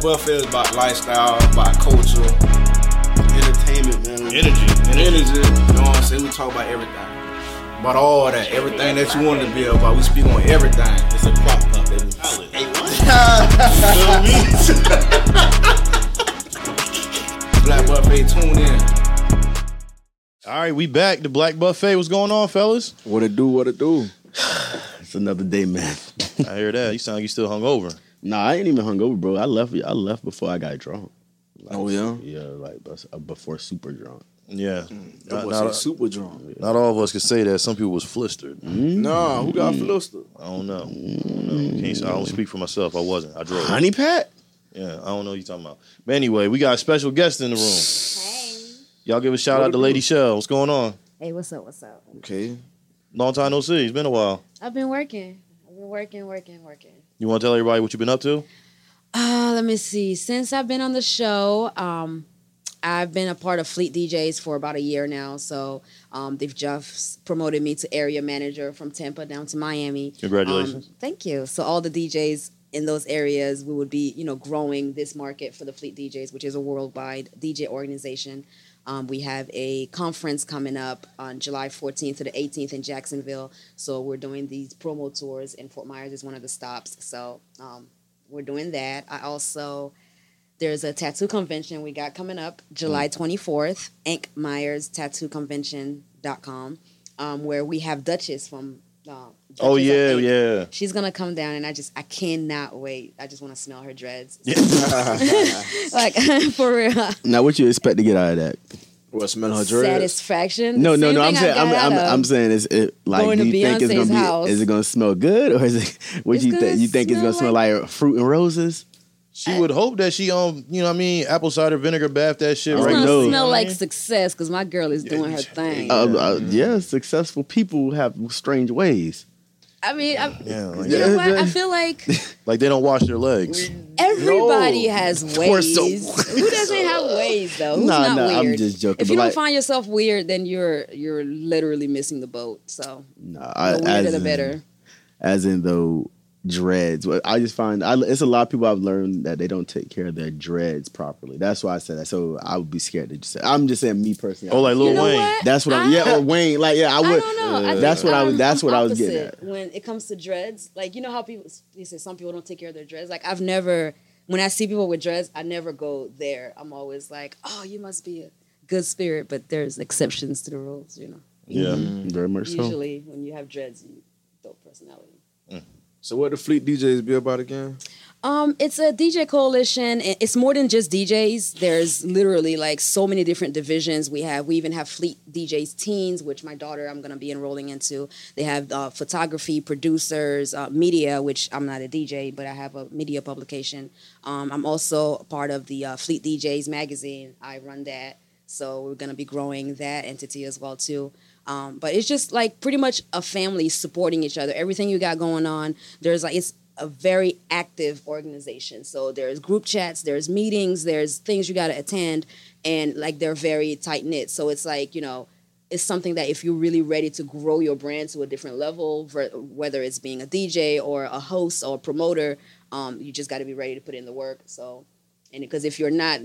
Black Buffet is about lifestyle, about culture, entertainment, man. Energy. Energy. Energy. You know what I'm saying? We talk about everything. About all that, everything that you wanted to be about. We speak on everything. It's a crock pot, baby. Hey, Black Buffet, tune in. All right, we back. The Black Buffet. What's going on, fellas? What it do? What it do? it's another day, man. I hear that. You sound like you still hungover. Nah, I ain't even hungover, bro. I left. I left before I got drunk. Like, Oh, yeah? yeah, like uh, before super drunk. Yeah. Hmm. That Not, not, say super drunk. not all of us can say that. Some people was flistered. Mm-hmm. Nah, who got mm-hmm. flustered? I don't know. I don't know. Can't, I don't speak for myself. I wasn't. I drove. Honey Pat. Yeah, I don't know what you're talking about. But anyway, we got a special guest in the room. Hey. Y'all give a shout out to Lady Shell. What's going on? Hey, what's up? What's up? Okay. Long time no see. It's been a while. I've been working. I've been working, working, working. You want to tell everybody what you've been up to? Uh, let me see. Since I've been on the show, um, I've been a part of Fleet DJs for about a year now. So um, they've just promoted me to area manager from Tampa down to Miami. Congratulations. Um, thank you. So all the DJs in those areas, we would be, you know, growing this market for the Fleet DJs, which is a worldwide DJ organization. Um, we have a conference coming up on July 14th to the 18th in Jacksonville. So we're doing these promo tours, and Fort Myers is one of the stops. So um, we're doing that. I also there's a tattoo convention we got coming up July 24th, Ink Myers Tattoo Convention.com, um, where we have Duchess from. Oh yeah, Ink. yeah. She's gonna come down, and I just I cannot wait. I just want to smell her dreads. like for real, Now, what you expect to get out of that? What, smell her dreads? satisfaction. No, no, no. I'm thing I saying, I'm, I'm, I'm saying, is it like? Going do to you think it's gonna house. be? Is it gonna smell good, or is it? What It's you think? You think it's gonna smell smell like fruit and roses? She would hope that she um, you know what I mean, apple cider vinegar bath that shit It's right gonna no. smell You know what like success because my girl is doing her thing. Uh, uh, yeah, successful people have strange ways. I mean, I, Yeah, like, you know what? I feel like like they don't wash their legs. everybody has ways. so. Who doesn't have ways though? Who's Nah, not nah, I'm just joking, If you don't like- find yourself weird, then you're you're literally missing the boat. So Nah, I, the weirder as the in- better. As in though dreads. Well, I just find I, it's a lot of people I've learned that they don't take care of their dreads properly. That's why I said that. So I would be scared to just say. I'm just saying me personally. Oh, like Lil You know Wayne. what? That's what I'm. I- Yeah, or Wayne. Like yeah, I I would. don't know. I that's what I was. I'm- That's I'm what I was getting at. When it comes to dreads, like you know how people they say some people don't take care of their dreads. Like I've never, when I see people with dreads, I never go there. I'm always like, oh, you must be a good spirit, but there's exceptions to the rules. You know, Yeah. Mm, Very much so. usually when you have dreads, you dope personality. So what the Fleet DJs be about again? Um, it's a DJ coalition. It's more than just DJs. There's literally like so many different divisions. We have we even have Fleet DJs Teens, which my daughter I'm gonna be enrolling into. They have uh, photography, producers, uh, media, which I'm not a DJ, but I have a media publication. Um, I'm also part of the uh, Fleet DJs magazine. I run that, so we're gonna be growing that entity as well too. Um, but it's just like pretty much a family supporting each other. Everything you got going on, there's like it's a very active organization. So there's group chats, there's meetings, there's things you got to attend, and like they're very tight knit. So it's like you know, it's something that if you're really ready to grow your brand to a different level, whether it's being a DJ or a host or a promoter, um, you just got to be ready to put in the work. So. And because if you're not,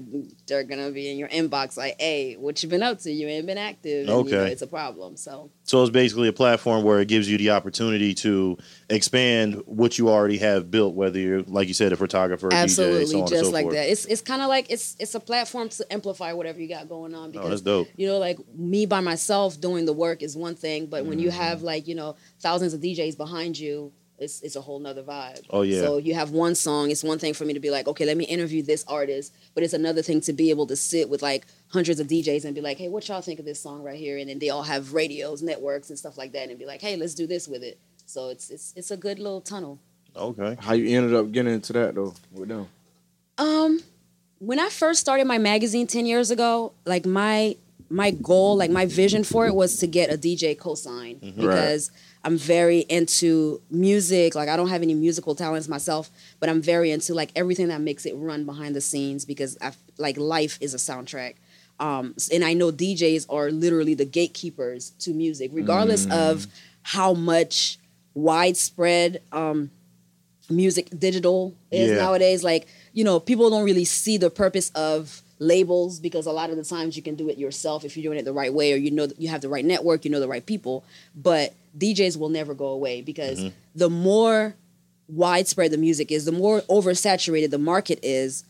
they're gonna be in your inbox like, "Hey, what you been up to? You ain't been active." And, you know, Okay. it's a problem. So So it's basically a platform where it gives you the opportunity to expand what you already have built, whether you're, like you said, a photographer, DJ, absolutely so on just and so like forth. that it's it's kind of like it's it's a platform to amplify whatever you got going on Oh, because that's dope. you know like me by myself doing the work is one thing but when you Mm-hmm. have like you know thousands of djs behind you it's, it's a whole nother vibe. Oh, yeah. So you have one song. It's one thing for me to be like, okay, let me interview this artist, but it's another thing to be able to sit with like hundreds of DJs and be like, hey, what y'all think of this song right here? And then they all have radios, networks, and stuff like that, and be like, hey, let's do this with it. So it's it's it's a good little tunnel. Okay. How you ended up getting into that though with them? Um, when I first started my magazine ten years ago, like my my goal, like my vision for it was to get a DJ cosign because I'm very into music. Like I don't have any musical talents myself, but I'm very into like everything that makes it run behind the scenes because I like life is a soundtrack. Um, and I know DJs are literally the gatekeepers to music, regardless of how much widespread um, music digital is Yeah. nowadays. Like you know, people don't really see the purpose of labels because a lot of the times you can do it yourself if you're doing it the right way or you know you have the right network, you know the right people. But DJs will never go away because mm-hmm. the more widespread the music is, the more oversaturated the market is,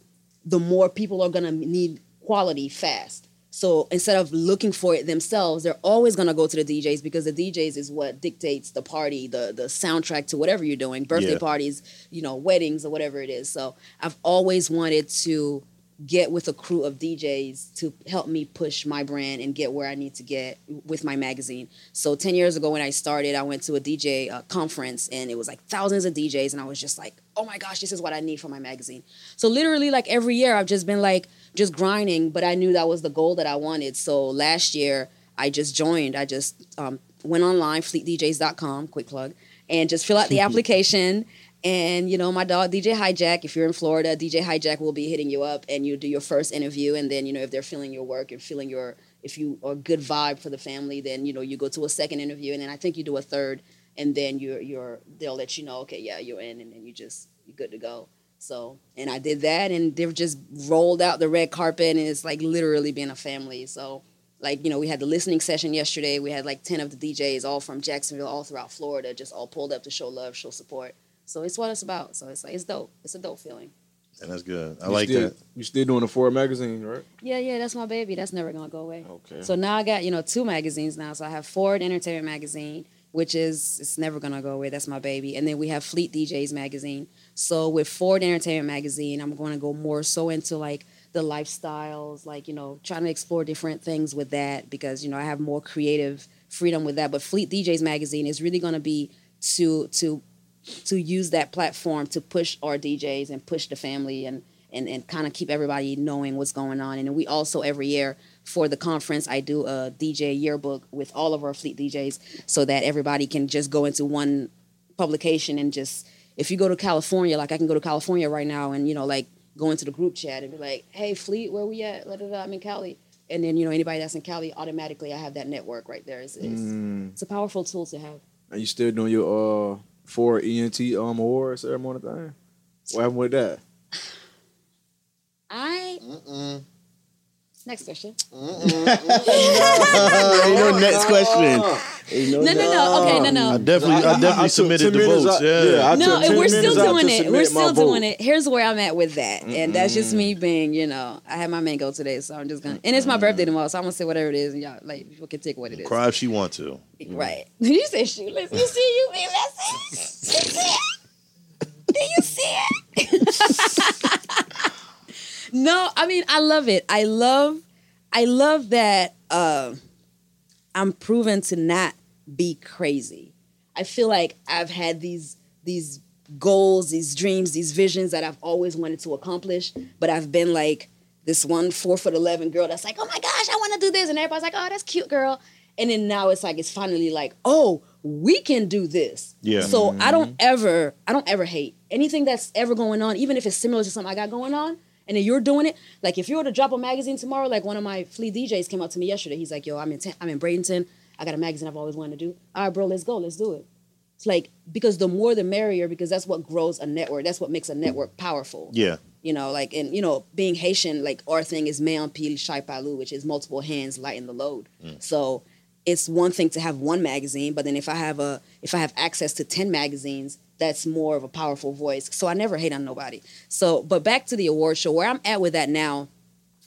the more people are gonna need quality fast. So instead of looking for it themselves, they're always gonna go to the DJs because the DJs is what dictates the party, the the soundtrack to whatever you're doing, birthday Yeah. parties, you know, weddings or whatever it is. So I've always wanted to get with a crew of DJs to help me push my brand and get where I need to get with my magazine. So 10 years ago when I started, I went to a DJ uh, conference and it was like thousands of DJs and I was just like, "Oh my gosh, this is what I need for my magazine." So literally like every year I've just been like just grinding, but I knew that was the goal that I wanted. So last year I just joined. I just um, went online fleetdjs.com, quick plug, and just fill out the application and you know, my dog DJ Hijack. If you're in Florida, DJ Hijack will be hitting you up, and you do your first interview. And then you know, if they're feeling your work and feeling your, if you are a good vibe for the family, then you know you go to a second interview, and then I think you do a third, and then you're you're they'll let you know, okay, yeah, you're in, and then you just you're good to go. So, and I did that, and they've just rolled out the red carpet, and it's like literally being a family. So, like you know, we had the listening session yesterday. We had like ten of the DJs, all from Jacksonville, all throughout Florida, just all pulled up to show love, show support. So it's what it's about. So it's like it's dope. It's a dope feeling. And that's good. I You like still, that. You still doing the Ford magazine, right? Yeah, yeah, that's my baby. That's never gonna go away. Okay. So now I got you know two magazines now. So I have Ford Entertainment Magazine, which is it's never gonna go away. That's my baby. And then we have Fleet DJs Magazine. So with Ford Entertainment Magazine, I'm going to go more so into like the lifestyles, like you know, trying to explore different things with that because you know I have more creative freedom with that. But Fleet DJs Magazine is really going to be to to to use that platform to push our DJs and push the family and and, and kind of keep everybody knowing what's going on. And we also every year for the conference, I do a DJ yearbook with all of our fleet DJs so that everybody can just go into one publication and just if you go to California, like I can go to California right now and you know like go into the group chat and be like, hey Fleet, where we at? Let it I'm in Cali. And then you know anybody that's in Cali, automatically I have that network right there. It's, it's, Mm. it's a powerful tool to have. And you still doing your uh Ford ENT um award ceremony thing? What happened with that? I next question. Ain't no next question. Ain't No, no, no. Okay, no, no. I definitely, I, definitely took submitted 10 the minutes votes. out- yeah. I no, took and we're still minutes out doing it. We're my still vote. doing it. Here's where I'm at with that, and that's just me being, you know, I had my mango today, so I'm just gonna. And it's my birthday tomorrow, so I'm gonna say whatever it is, and y'all like people can take what it is. Cry if she want to. Right? Mm. You say shoeless. You see you being messy. You see it? Do you see it? No, I mean I love it. I love, I love that. Uh, I'm proven to not be crazy. I feel like I've had these these goals, these dreams, these visions that I've always wanted to accomplish, but I've been like this one four foot eleven girl that's like, oh my gosh, I want to do this, and everybody's like, oh, that's cute, girl. And then now it's like it's finally like, oh, we can do this. Yeah. So I don't ever, I don't ever hate anything that's ever going on, even if it's similar to something I got going on. And then you're doing it. Like if you were to drop a magazine tomorrow, like one of my flea DJs came up to me yesterday. He's like, "Yo, I'm in, I'm in Bradenton. I got a magazine I've always wanted to do. All right, bro, let's go. Let's do it." It's like because the more the merrier, because that's what grows a network. That's what makes a network powerful. Yeah. You know, like and you know, being Haitian, like our thing is Men anpil chay pa lou, which is multiple hands lighten the load. Mm. So it's one thing to have one magazine, but then if I have a if I have access to ten magazines, that's more of a powerful voice. So I never hate on nobody. So but back to the award show, where I'm at with that now,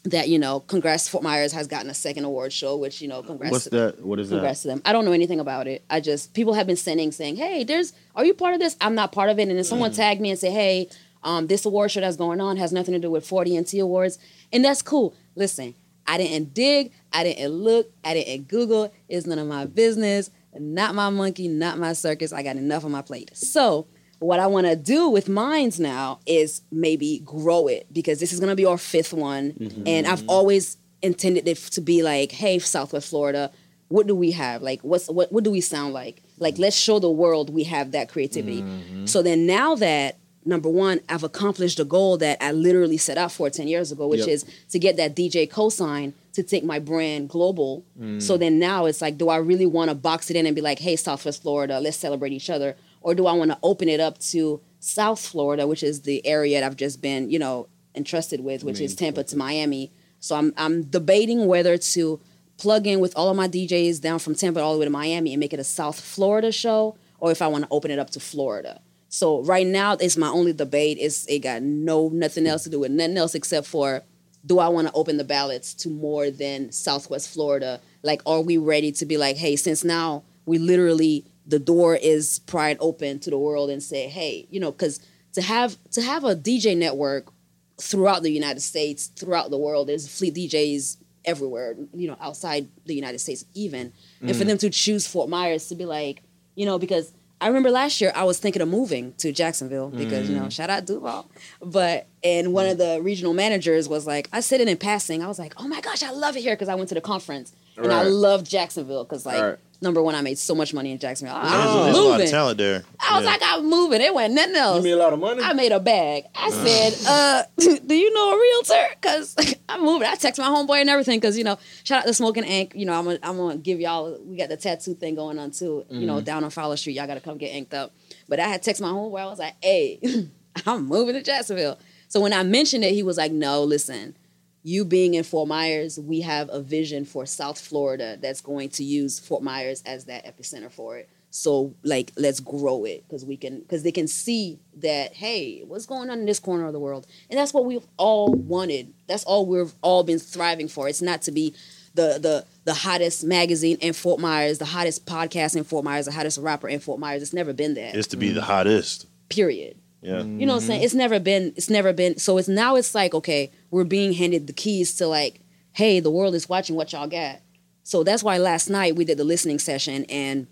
that you know, Congrats Fort Myers has gotten a second award show, which you know, congrats. What's to- that? What is that? Congrats to them. I don't know anything about it. I just people have been sending saying, "Hey, there's are you part of this?" I'm not part of it. And then someone tagged me and say, "Hey, um, this award show that's going on has nothing to do with 40 and T awards," and that's cool. Listen, I didn't dig, I didn't look, I didn't Google. It's none of my business. Not my monkey, not my circus. I got enough on my plate. So what I want to do with mines now is maybe grow it because this is going to be our fifth one, mm-hmm. and I've always intended it to be like, hey, Southwest Florida, what do we have? Like, what's what? What do we sound like? Like, let's show the world we have that creativity. Mm-hmm. So then, now that number one, I've accomplished a goal that I literally set out for ten years ago, which Yep. is to get that DJ cosign to take my brand global. Mm. So then now it's like, do I really want to box it in and be like, hey, Southwest Florida, let's celebrate each other? Or do I want to open it up to South Florida, which is the area that I've just been, you know, entrusted with, which is Tampa to Miami. So I'm I'm debating whether to plug in with all of my DJs down from Tampa all the way to Miami and make it a South Florida show, or if I want to open it up to Florida. So right now, it's my only debate. It's it got no nothing else to do with nothing else except for do I want to open the ballots to more than Southwest Florida? Like, are we ready to be like, hey, since now we literally the door is pried open to the world and say, hey, you know, because to have to have a DJ network throughout the United States, throughout the world, there's fleet DJs everywhere, you know, outside the United States even, and for mm. them to choose Fort Myers to be like, you know, because I remember last year I was thinking of moving to Jacksonville because you know shout out Duval, but and one of the regional managers was like I said it in passing I was like oh my gosh I love it here because I went to the conference and I Right. loved Jacksonville because like Right. number one I made so much money in Jacksonville I, There's, I there's was a lot of talent there. I was Yeah. like I'm moving it went nothing else You else made a lot of money. I made a bag. I said, uh, do you know a realtor? Because I'm moving. I text my homeboy and everything because, you know, shout out to Smoking Ink. You know, I'm gonna, I'm gonna give y'all, we got the tattoo thing going on too. You know, mm-hmm. down on Fowler Street. Y'all got to come get inked up. But I had text my homeboy. I was like, hey, I'm moving to Jacksonville. So when I mentioned it, he was like, no, listen, you being in Fort Myers, we have a vision for South Florida that's going to use Fort Myers as that epicenter for it. So like let's grow it because we can because they can see that hey what's going on in this corner of the world and that's what we've all wanted that's all we've all been thriving for it's not to be the the the hottest magazine in Fort Myers the hottest podcast in Fort Myers the hottest rapper in Fort Myers it's never been that It's to be the hottest. period Yeah. you know what I'm saying? It's never been it's never been so it's now it's like, okay, we're being handed the keys to like, hey, the world is watching what y'all got. So that's why last night we did the listening session and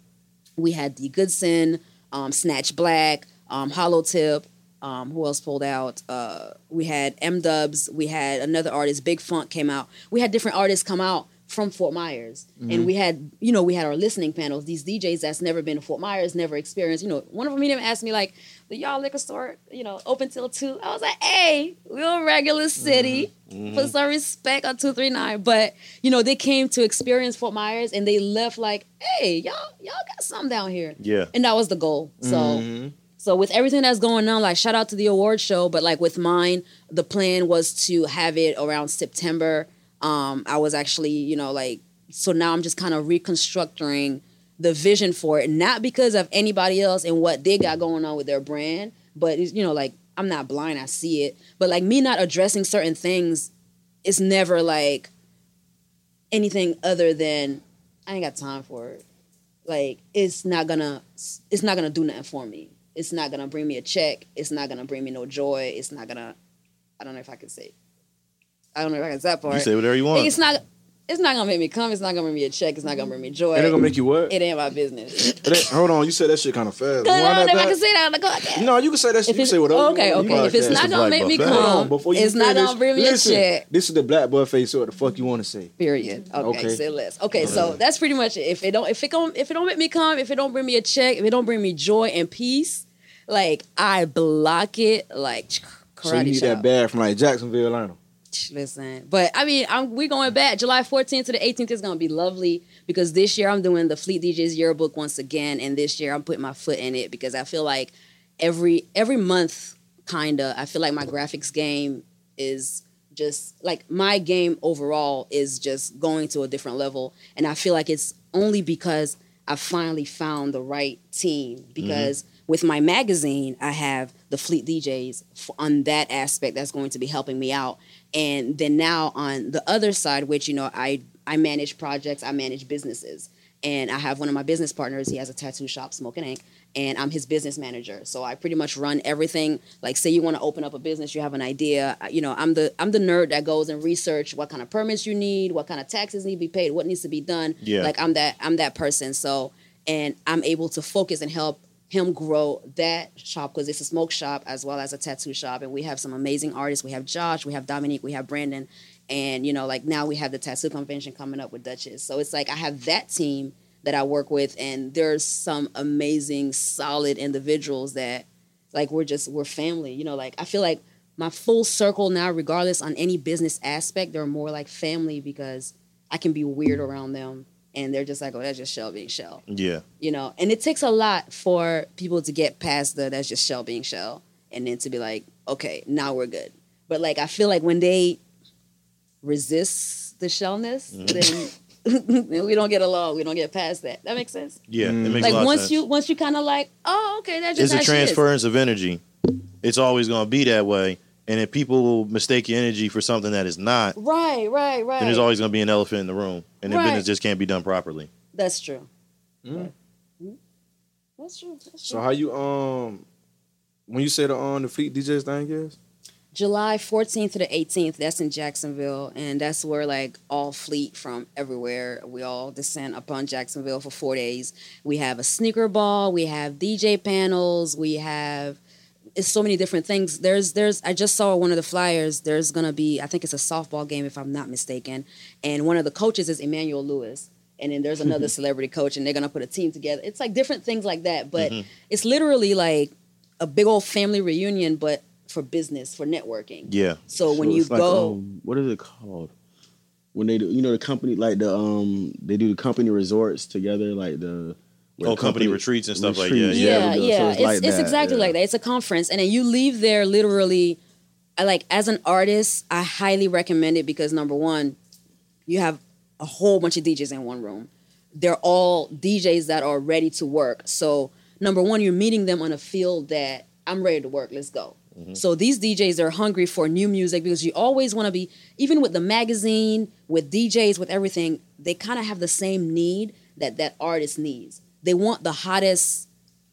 we had the Goodson, um, Snatch Black, um, Hollow Tip, um, who else pulled out? Uh, we had M Dubs, we had another artist, Big Funk came out. We had different artists come out from Fort Myers. And we had, you know, we had our listening panels, these DJs that's never been to Fort Myers, never experienced, you know, one of them even asked me like, the y'all liquor store, you know, open till two. I was like, hey, we're a regular city. Mm-hmm. Mm-hmm. Put some respect on 239. But, you know, they came to experience Fort Myers and they left like, hey, y'all, y'all got something down here. Yeah. And that was the goal. So mm-hmm. so with everything that's going on, like shout out to the award show, but like with mine, the plan was to have it around September. Um, I was actually, you know, like so now I'm just kind of reconstructing the vision for it, not because of anybody else and what they got going on with their brand, but you know, like I'm not blind, I see it. But like me not addressing certain things is never like anything other than I ain't got time for it. Like it's not gonna it's not gonna do nothing for me. It's not gonna bring me a check. It's not gonna bring me no joy. It's not gonna I don't know if I can say I don't know if I can say that part. You say whatever you want. It's not it's not gonna make me come, it's not gonna bring me a check, it's not gonna bring me joy. It ain't gonna make you what? it ain't my business. It ain't- hold on, you said that shit kind of fast. Cause I Rewind don't know that if I can say that on the podcast. No, you can say that shit. If You can it's- say whatever. you okay, want. okay. If it's Podcast. not gonna make me. Hold on, come, before you it's not finish, gonna bring me listen, a check. This is the black boy face. So what the fuck you want to say? Period. Okay, Okay. say less. Okay, so that's pretty much it. If it don't, if it don't, if it don't make me come, if it don't bring me a check, if it don't bring me joy and peace, like I block it like karate So you need chop. that bag from like Jacksonville, Atlanta. Listen, but I mean, I'm, we going back. July 14th to the 18th is gonna be lovely because this year I'm doing the Fleet DJs yearbook once again, and this year I'm putting my foot in it because I feel like every every month, kinda, I feel like my graphics game is just like my game overall is just going to a different level, and I feel like it's only because I finally found the right team mm-hmm. because. With my magazine, I have the Fleet DJs on that aspect that's going to be helping me out and then now on the other side which you know i i manage projects i manage businesses. And i have one of my business partners he has a tattoo shop smoking ink and i'm his business manager. So i pretty much run everything. Like say you want to open up a business you have an idea you know i'm the i'm the nerd that goes and research what kind of permits you need what kind of taxes need to be paid what needs to be done. Yeah. like i'm that i'm that person. So and i'm able to focus and help him grow that shop because it's a smoke shop as well as a tattoo shop. And we have some amazing artists. We have josh we have dominique we have brandon. And you know like now we have the tattoo convention coming up with duchess. So it's like i have that team that i work with and there's some amazing solid individuals that like we're just we're family. You know like i feel like my full circle now regardless on any business aspect they're more like family because i can be weird around them and they're just like, oh, that's just Shell being Shell, Yeah. you know. And it takes a lot for people to get past the that's just Shell being Shell, and then to be like, okay, now we're good. But like, I feel like when they resist the shellness, Mm-hmm. then we don't get along. We don't get past that. That makes sense. Yeah. It makes Mm. Like a lot once of sense. you once you kind of like, oh, okay, that's it's just a how she is. transference of energy. It's always going to be that way. And if people mistake your energy for something that is not, Right, right, right. then there's always going to be an elephant in the room, and the Right. business just can't be done properly. That's true. Mm. Mhm. That's true. That's So true. how you um when you say the on the Fleet DJs thing is? July 14th to the 18th, that's in Jacksonville. And that's where like all fleet from everywhere, we all descend upon Jacksonville for four days. We have a sneaker ball, we have DJ panels, we have it's so many different things. There's there's I just saw one of the flyers. There's gonna be I think it's a softball game if I'm not mistaken. And one of the coaches is Emmanuel Lewis. And then there's another celebrity coach and they're gonna put a team together. It's like different things like that. But it's literally like a big old family reunion, but for business, for networking. Yeah. So when you like, go, um, what is it called? When they do, you know, the company like the um, they do the company resorts together, like the where Oh, the company retreats and stuff like retreats, that. yeah, there we yeah, So it's, like it's that, exactly yeah. like that. It's a conference, and then you leave there literally. I like as an artist, I highly recommend it because number one, you have a whole bunch of DJs in one room. They're all DJs that are ready to work. So number one, you're meeting them on a field that I'm ready to work. Let's go. Mm-hmm. So these DJs are hungry for new music because you always want to be, even with the magazine, with DJs, with everything, they kind of have the same need that that artist needs. They want the hottest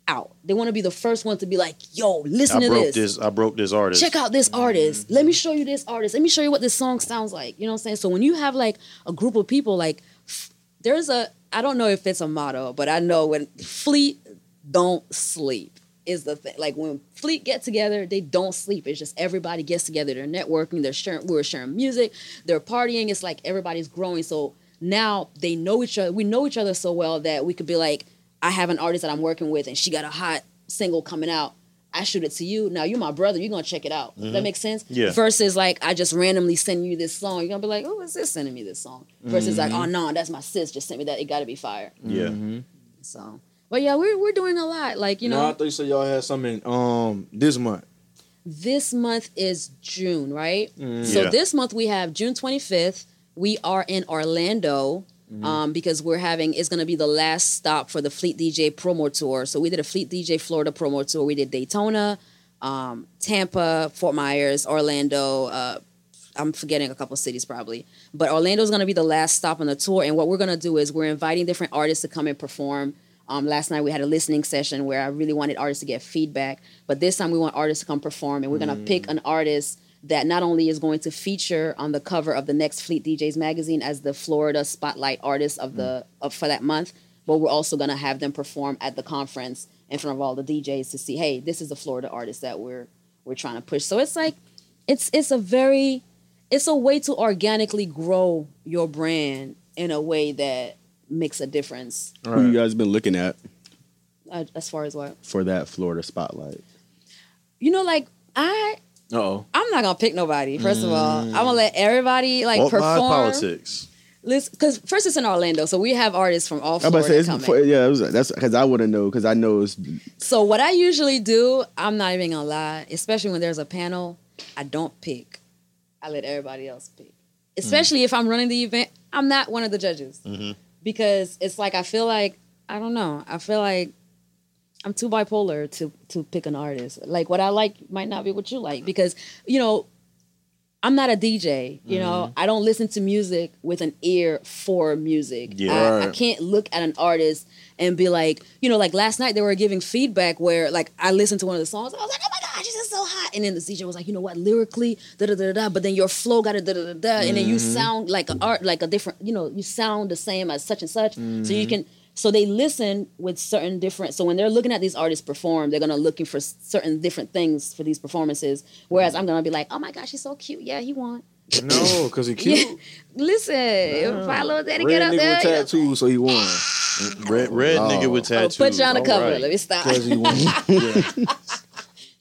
out. They want to be the first one to be like, "Yo, listen I to broke this. this. I broke this artist. Check out this artist. Mm-hmm. Let me show you this artist. Let me show you what this song sounds like." You know what I'm saying? So when you have like a group of people, like there's a I don't know if it's a motto, but I know when Fleet don't sleep is the thing. Like when Fleet get together, they don't sleep. It's just everybody gets together. They're networking. They're sharing. We're sharing music. They're partying. It's like everybody's growing. So now they know each other. We know each other so well that we could be like, I have an artist that I'm working with, and she got a hot single coming out. I shoot it to you. Now you're my brother. You're gonna check it out. Does that make sense? Yeah. Versus like I just randomly send you this song. You're gonna be like, oh, is this sending me this song? Versus like, oh no, that's my sis just sent me that. It got to be fire. Yeah. So, but yeah, we're we're doing a lot. Like you no, know, I thought you said y'all had something um this month. this month is June, right? Mm. So Yeah. this month we have June 25th. We are in Orlando Mm-hmm. um, because we're having it's going to be the last stop for the Fleet DJ promo tour. So we did a Fleet DJ Florida promo tour. We did Daytona, um, Tampa, Fort Myers, Orlando. Uh, I'm forgetting a couple cities probably, but Orlando is going to be the last stop on the tour. And what we're going to do is we're inviting different artists to come and perform. Um, last night we had a listening session where I really wanted artists to get feedback, but this time we want artists to come perform, and we're going to pick an artist that not only is going to feature on the cover of the next Fleet DJs magazine as the Florida spotlight artist of the of, for that month, but we're also going to have them perform at the conference in front of all the DJs to see, hey, this is the Florida artist that we're we're trying to push. So it's like it's it's a very it's a way to organically grow your brand in a way that makes a difference Who you guys been looking at uh, as far as what for that Florida spotlight? you know like i Uh-oh. i'm not gonna pick nobody first of all. Mm. I'm gonna let everybody like perform. politics. because first it's in orlando so we have artists from all to say coming. before, yeah, was, that's because I wouldn't know because I know it's so what i usually do i'm not even gonna lie especially when there's a panel i don't pick. I let everybody else pick. Mm. Especially if i'm running the event i'm not one of the judges. Mm-hmm. Because it's like i feel like i don't know i feel like i'm too bipolar to to pick an artist. Like what i like might not be what you like because you know i'm not a dj you know? Mm-hmm. I don't listen to music with an ear for music. Yeah. I, I can't look at an artist and be like you know like last night they were giving feedback where like i listened to one of the songs. I was like oh my god, this is so hot. And then the dj was like you know what? Lyrically da da da da but then your flow got a da da da da and then you mm-hmm. sound like an art like a different you know you sound the same as such and such. So you mm-hmm. can so they listen with certain different so when they're looking at these artists perform they're gonna looking for certain different things for these performances whereas i'm gonna be like oh my gosh he's so cute yeah he won No, because he cute. yeah listen if I little daddy Red get up nigga there with you know, tattoos, so he won. Red, red Oh. nigga with oh, tattoos. put you on the cover right. let me stop Because he won.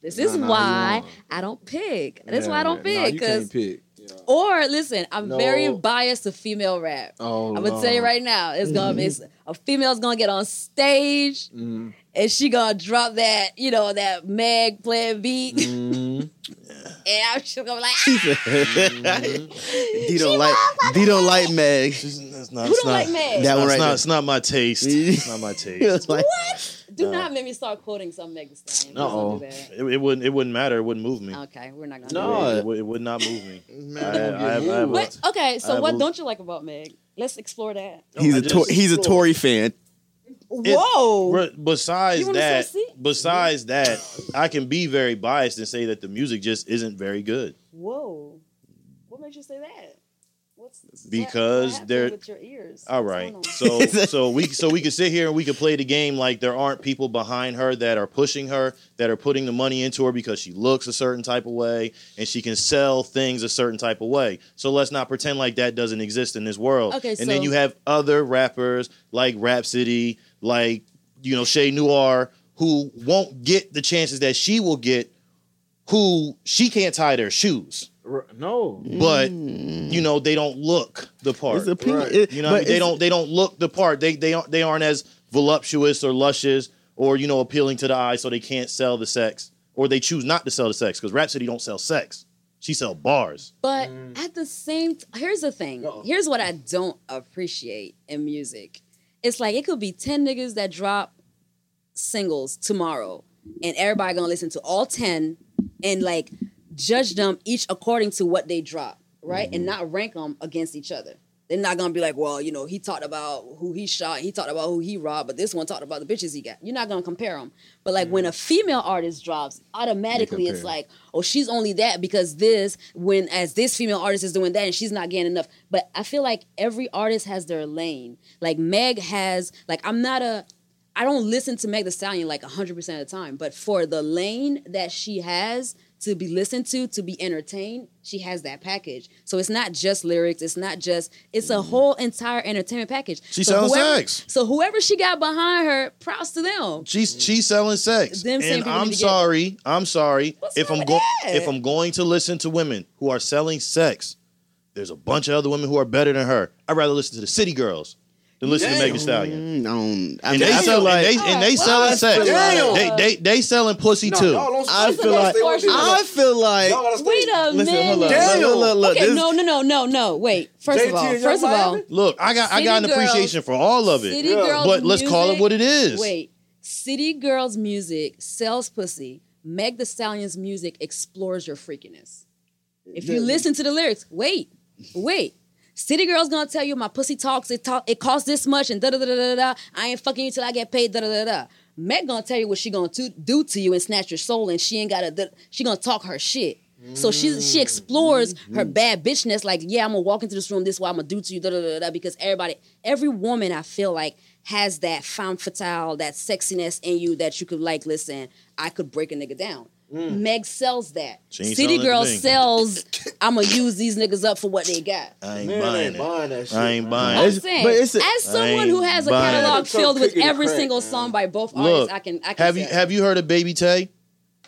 This is Nah, nah, why you I don't pick. That's Yeah, why I don't man. Pick because can't pick. Or listen, I'm very biased to female rap. Oh, I'm gonna tell you right now, it's gonna be it's, a female's gonna get on stage Mhm. and she gonna drop that, you know, that Meg playing beat, Mhm. and I'm just gonna be like, ah, D don't like D don't like Meg. It's not, who don't not, like Meg? That one right not, there. it's not my taste. It's not my taste. It's like- Do not make me start quoting some Meg Thee Stallion. Please don't Uh-oh. do that. It, it wouldn't. It wouldn't matter. It wouldn't move me. Okay, we're not gonna. No. do that. It, would, it would not move me. Man, I- I I have a- moved. What? Okay, so what don't you like about Meg? Let's explore that. He's a just- Tor- he's a Tory fan. Whoa! Re- Besides that, besides that, I can be very biased and say that the music just isn't very good Whoa! What made you say that? Because what they're- with your ears. All right, so so we so we could sit here and we could play the game like there aren't people behind her that are pushing her, that are putting the money into her because she looks a certain type of way and she can sell things a certain type of way. So let's not pretend like that doesn't exist in this world. Okay, and then you have other rappers like Rapsody, like you know Shay Noir, who won't get the chances that she will get, who she can't tie their shoes, R- No. but you know they don't look the part. It's opinion. Right. It- You know, what I mean? they don't they don't look the part. They they aren't they aren't as voluptuous or luscious or you know appealing to the eye, so they can't sell the sex or they choose not to sell the sex because Rapsody don't sell sex. She sell bars. But Mm. at the same, t- here's the thing. Uh-oh. Here's what I don't appreciate in music. It's like it could be ten niggas that drop singles tomorrow, and everybody gonna listen to all ten and like judge them each according to what they drop, right? Mm-hmm. And not rank them against each other. They're not gonna be like, well, you know, he talked about who he shot, he talked about who he robbed, but this one talked about the bitches he got. You're not gonna compare them. But like when a female artist drops, automatically it's like, oh, she's only that because this, when as this female artist is doing that and she's not getting enough. But I feel like every artist has their lane. Like Meg has, like I'm not a I don't listen to Meg Thee Stallion like 100% of the time, but for the lane that she has to be listened to, to be entertained, she has that package. So it's not just lyrics, it's not just, it's a mm-hmm. whole entire entertainment package. She so selling whoever, sex. So whoever she got behind her, props to them. She's she's selling sex. Them and I'm to get- sorry. I'm sorry. What's if I'm going if I'm going to listen to women who are selling sex, there's a bunch of other women who are better than her. I'd rather listen to the city girls than listen to Damn. Megan Stallion. Mm, I. I, And mean, they I sell feel like and they, and they Alright, selling sex. Damn. They, they they selling pussy No, too. I feel like stay with this. I feel like. Y'all gotta stay- Wait a Listen, minute. hold up. Damn. Look, look, look. okay, this- no, no, no, no, no. Wait. First of all, first of all, Look, I got I got an appreciation for all of it. City Yeah. Girls But let's call it what it is. Wait, City Girls music sells pussy. Meg Thee Stallion's music explores your freakiness. If you listen to the lyrics, wait, wait. City Girls gonna tell you my pussy talks. It talk. It costs this much and da da da da da da. I ain't fucking you till I get paid. Da da da da. Meg gonna tell you what she gonna to, do to you and snatch your soul, and she ain't gotta. She gonna talk her shit. So she she explores her bad bitchness. Like, yeah, I'm gonna walk into this room. This is what I'm gonna do to you. Da da da da. Because everybody, every woman, I feel like has that femme fatale, that sexiness in you that you could like. Listen, I could break a nigga down. Mm. Meg sells that. City Girl sells. I'm gonna use these niggas up for what they got. I ain't Man, buying ain't it. buying that shit. I ain't man. buying I'm. It's- saying, but it's a- as someone who has a catalog filled with every crack, single man. song by both Look, artists, I can. I can have you say. have you heard of Baby Tay?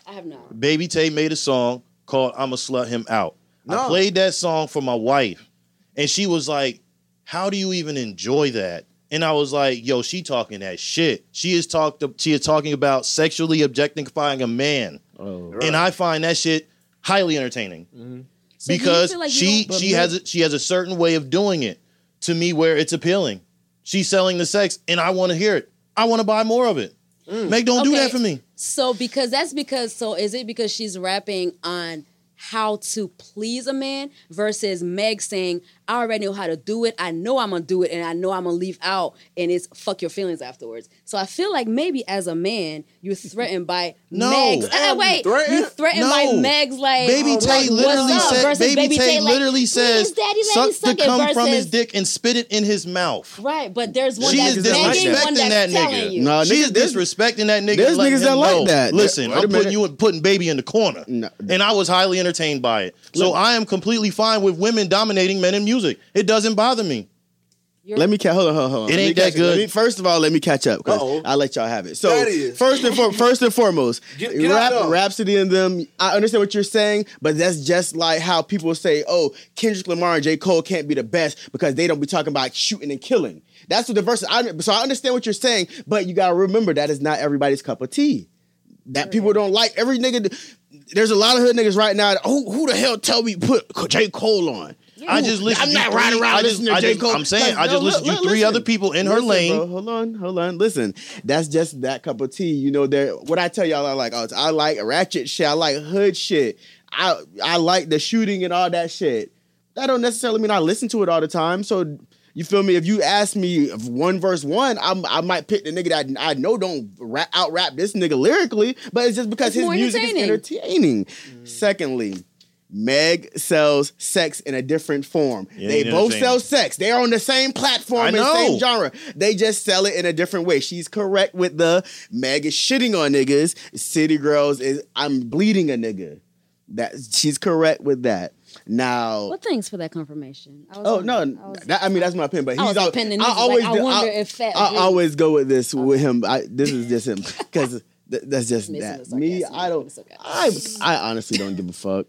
I have not. Baby Tay made a song called "I'ma Slut Him Out." I played that song for my wife, and she was like, "How do you even enjoy that?" And I was like, "Yo, she talking that shit. She is talked. She is talking about sexually objectifying a man, Oh. and I find that shit highly entertaining mm-hmm. So do you because like she she has a, she has a certain way of doing it to me where it's appealing. She's selling the sex, and I want to hear it. I want to buy more of it. Mm. Meg, don't do that for me. So because that's because so is it because she's rapping on how to please a man versus Meg saying, I already know how to do it. I know I'm gonna do it and I know I'm gonna leave out and it's fuck your feelings afterwards. So I feel like maybe as a man, you're threatened by No. Meg's ah, wait, threatened? you threatened by Meg's like Baby oh, Tay like, literally what's up? said. versus Baby, Tay like, literally says, "Please, daddy, let me "Suck the suck it," cum from his dick and spit it in his mouth." Right, but there's one She that's is begging, disrespecting one that's that nigga. you. No, she is niggas- there's- disrespecting that nigga. there's niggas that like know, that. Listen, Wait a I'm putting minute. you putting baby in the corner, No. and I was highly entertained by it. So I am completely fine with women dominating men in music. It doesn't bother me. You're- Let me catch. Hold on, hold on, hold on. It Let me ain't that catch- let good. me- first of all, let me catch up Uh-oh. I'll let y'all have it. So That is. first and for, first and foremost, Get- get out rap, there. Rapsody in them. I understand what you're saying, but that's just like how people say, "Oh, Kendrick Lamar and J. Cole can't be the best because they don't be talking about shooting and killing." That's what the verse. I, so I understand what you're saying, but you gotta remember that is not everybody's cup of tea. That people don't like every nigga. There's a lot of hood niggas right now. Who who the hell tell me put J. Cole on? I just listen. I'm not three- riding around I just, listening to I J. Cole. I'm saying, Like, I just no, listened li- to three listen. other people in her lane. bro, hold on, hold on. Listen, that's just that cup of tea. You know, there. What I tell y'all, I like. Oh, I like ratchet shit. I like hood shit. I I like the shooting and all that shit. That don't necessarily mean I listen to it all the time. So you feel me? If you ask me of one verse one, I'm, I might pick the nigga that I know don't rap, out rap this nigga lyrically, but it's just because It's his music is entertaining. entertaining. Mm. Secondly. Meg sells sex in a different form. It they both sell sex. They're on the same platform I and same genre. They just sell it in a different way. She's correct with the Meg is shitting on niggas. City Girls is I'm bleeding a nigga. That she's correct with that. Now, Well, thanks for that confirmation. I was oh no. I was- that, I mean that's my opinion. But I he's was al- opinion. I always, like, I wonder I, if Fat I always go with this with him. I, this is just him because th- that's just that. Me. I don't. I I honestly don't give a fuck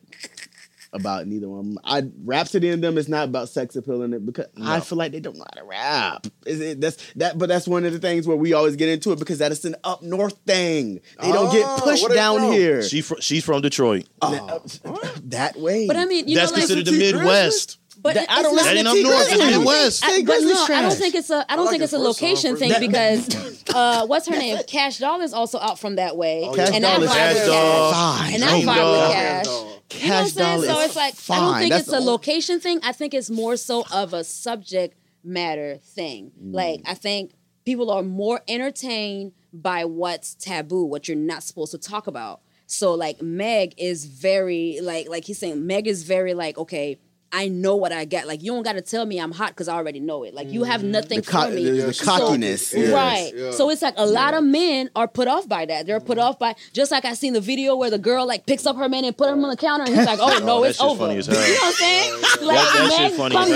about neither one. of them. I Rapsody in them is not about sex appeal in it because I feel like they don't know how to rap. Is it that's that? But that's one of the things where we always get into it because that is an up north thing. They don't get Oh, pushed down from? here She fr- she's from Detroit. Oh, that way. But I mean, you That's know, like, considered the Midwest. But That- I don't it's listen That not- ain't to T north. Grizzley. That's I don't Midwest. think, but Grizzley's no, I don't think it's a. I don't like think it's a first song, location thing song. because uh, what's her name? Kash Doll is also out from that way, Cash and I Doll is vibe with Kash Doll. Fine. And I Snoop vibe with Cash Cash. You know what I'm saying? So it's like I don't think That's it's a only- location thing. I think it's more so of a subject matter thing. Mm. Like I think people are more entertained by what's taboo, what you're not supposed to talk about. So like Meg is very like like he's saying Meg is very like okay. I know what I got. Like you don't got to tell me I'm hot because I already know it. Like you have nothing Mm. the, co- for me. the, the Yeah, cockiness. talking. yeah. Right. Yeah. So it's like a lot of men are put off by that. They're put off by just like I seen the video where the girl like picks up her man and put him on the counter and he's like, "Oh no, that it's shit's over." funny as You know what I'm saying? Like that shit Meg comes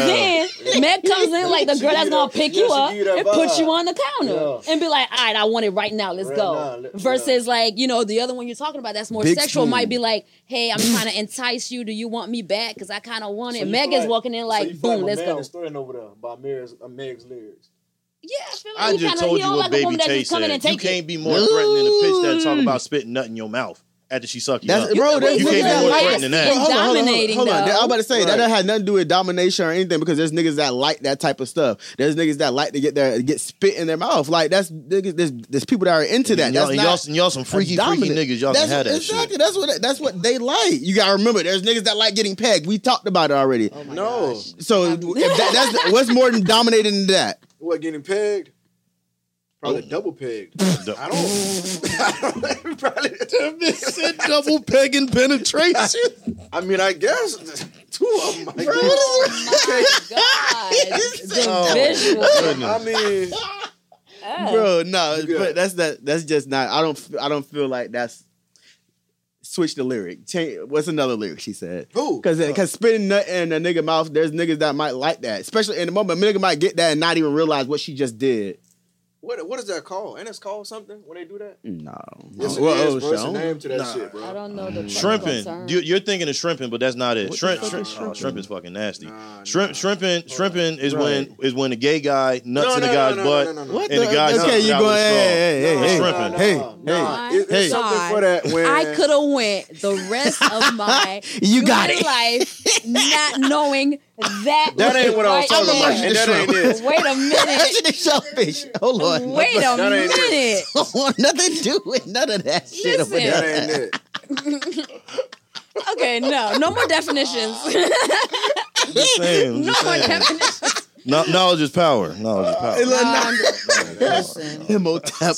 in, Meg comes in like the girl that's gonna pick you up give you and put you on the counter Yeah. and be like, "All right, I want it right now. Let's Right go." now, let- Versus like you know the other one you're talking about that's more Big sexual spoon. might be like, "Hey, I'm trying to entice you. Do you want me back? Because I kind of want it." So Meg feel is walking in like, you feel "Boom, my let's go." is throwing over there by Meg's, uh, Meg's lyrics. Yeah, I feel like I just kinda, told you what like Baby woman Tay just come in said. You can't be more threatening to pitch that talk about spitting nut in your mouth after she suck you That's up. bro. You That's You Look can't be more threatening than that. It's Hold on, hold on, hold on, dominating, hold on. I'm about to say that Right. don't have nothing to do with domination or anything because there's niggas that like that type of stuff. There's niggas that like to get their get spit in their mouth. Like that's niggas. There's, there's people that are into that. Y'all, That's and not, y'all, and y'all some freaky, freaky niggas. Y'all that's can have that exactly. shit. That's what that's what they like. You gotta remember, there's niggas that like getting pegged. We talked about it already. Oh my No. gosh. so if that, that's what's more than dominating than that. What getting pegged? Probably double pegged. I don't. I don't probably. said double pegging penetration. I mean, I guess two of them. I guess. Oh my god, the visual. I mean, Ah. bro. No, You but that's that. That's just not. I don't. f- I don't feel like that's. Switch the lyric. Change. What's another lyric? She said. who? Cause, cause spitting nut in a nigga mouth, there's niggas that might like that. Especially in the moment, a nigga might get that and not even realize what she just did. What what is that called? Ain't it called something when they do that? No. Yes, it Well, is, oh, bro. It's a so- name to that Nah. shit, bro. I don't know the mm. Shrimping. term. You, you're thinking of shrimping, but that's not it. Shrimp, shrimp, is oh, shrimp is fucking nasty. Nah, Shrimp, nah. shrimping, shrimping is Right. when is when the gay guy nuts No, in the no, guy's no, butt. no, no, no, no. What And the the? guy's okay, you out going? with a straw. Hey, hey, No, hey, It's hey, hey, hey. no. My It- it's God. something for that when I could have went the rest of my You got it. life not knowing that. That ain't what I was talking about, and that ain't it. Wait a minute. That's the shellfish. Hold on. Wait a That ain't it. minute. Don't want nothing to do with none of that shit over there. That ain't it. Okay, no, no more definitions. Just saying, I'm no just more saying. definitions. No, knowledge is power. Knowledge is power. Hey, look, Um, nah. listen. Imhotep.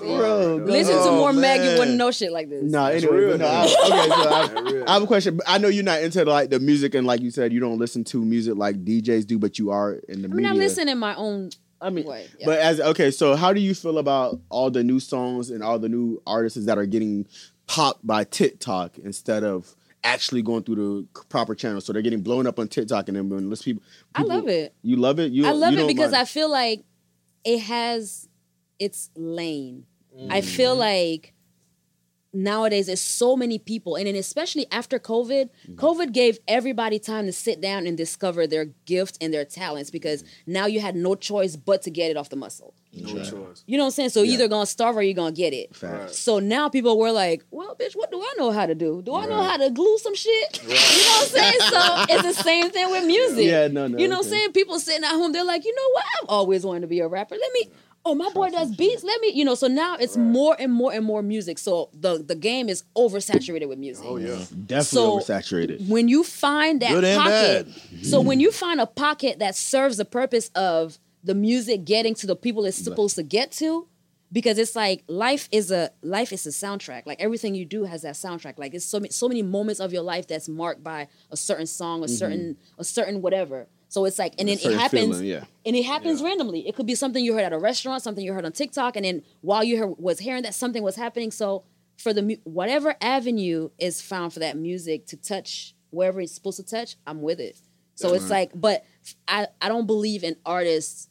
That's Bro, wild, go- Listen to Oh, more Meg, you man. wouldn't know shit like this. No, That's anyway, real, no, I, okay, so I, I have a question. I know you're not into like the music, and like you said, you don't listen to music like DJs do, but you are in the I mean, media. I listen in my own I mean, way. yeah. but as okay, so how do you feel about all the new songs and all the new artists that are getting popped by TikTok instead of actually going through the proper channel. So they're getting blown up on TikTok and then when list people, I love it. You love it. You I love you it don't because I feel like it has its lane. I Mm-hmm. feel like nowadays there's so many people, and then especially after COVID, Mm-hmm. COVID gave everybody time to sit down and discover their gift and their talents because Mm-hmm. now you had no choice but to get it off the muscle. No choice. You know what I'm saying? So Yeah. either gonna starve or you're gonna get it. Facts. So now people were like, "Well, bitch, what do I know how to do? Do I know how to glue some shit?" You know what I'm saying? So it's the same thing with music. Yeah, no, no, You know what I'm saying? People sitting at home, they're like, "You know what? I've always wanted to be a rapper. Let me." Oh, my boy does beats. Let me, you know. So now it's more and more and more music. So the the game is oversaturated with music. Oh yeah. definitely So- oversaturated. When you find that Good and pocket, bad. so when you find a pocket that serves the purpose of the music getting to the people it's supposed to get to, because it's like life is a life is a soundtrack. Like everything you do has that soundtrack. Like it's so many, so many moments of your life that's marked by a certain song, a certain a certain whatever. So it's like, and then it happens, feeling, yeah. and it happens randomly. It could be something you heard at a restaurant, something you heard on TikTok, and then while you heard, was hearing that something was happening. So for the whatever avenue is found for that music to touch wherever it's supposed to touch, I'm with it. So it's like, but I I don't believe in artists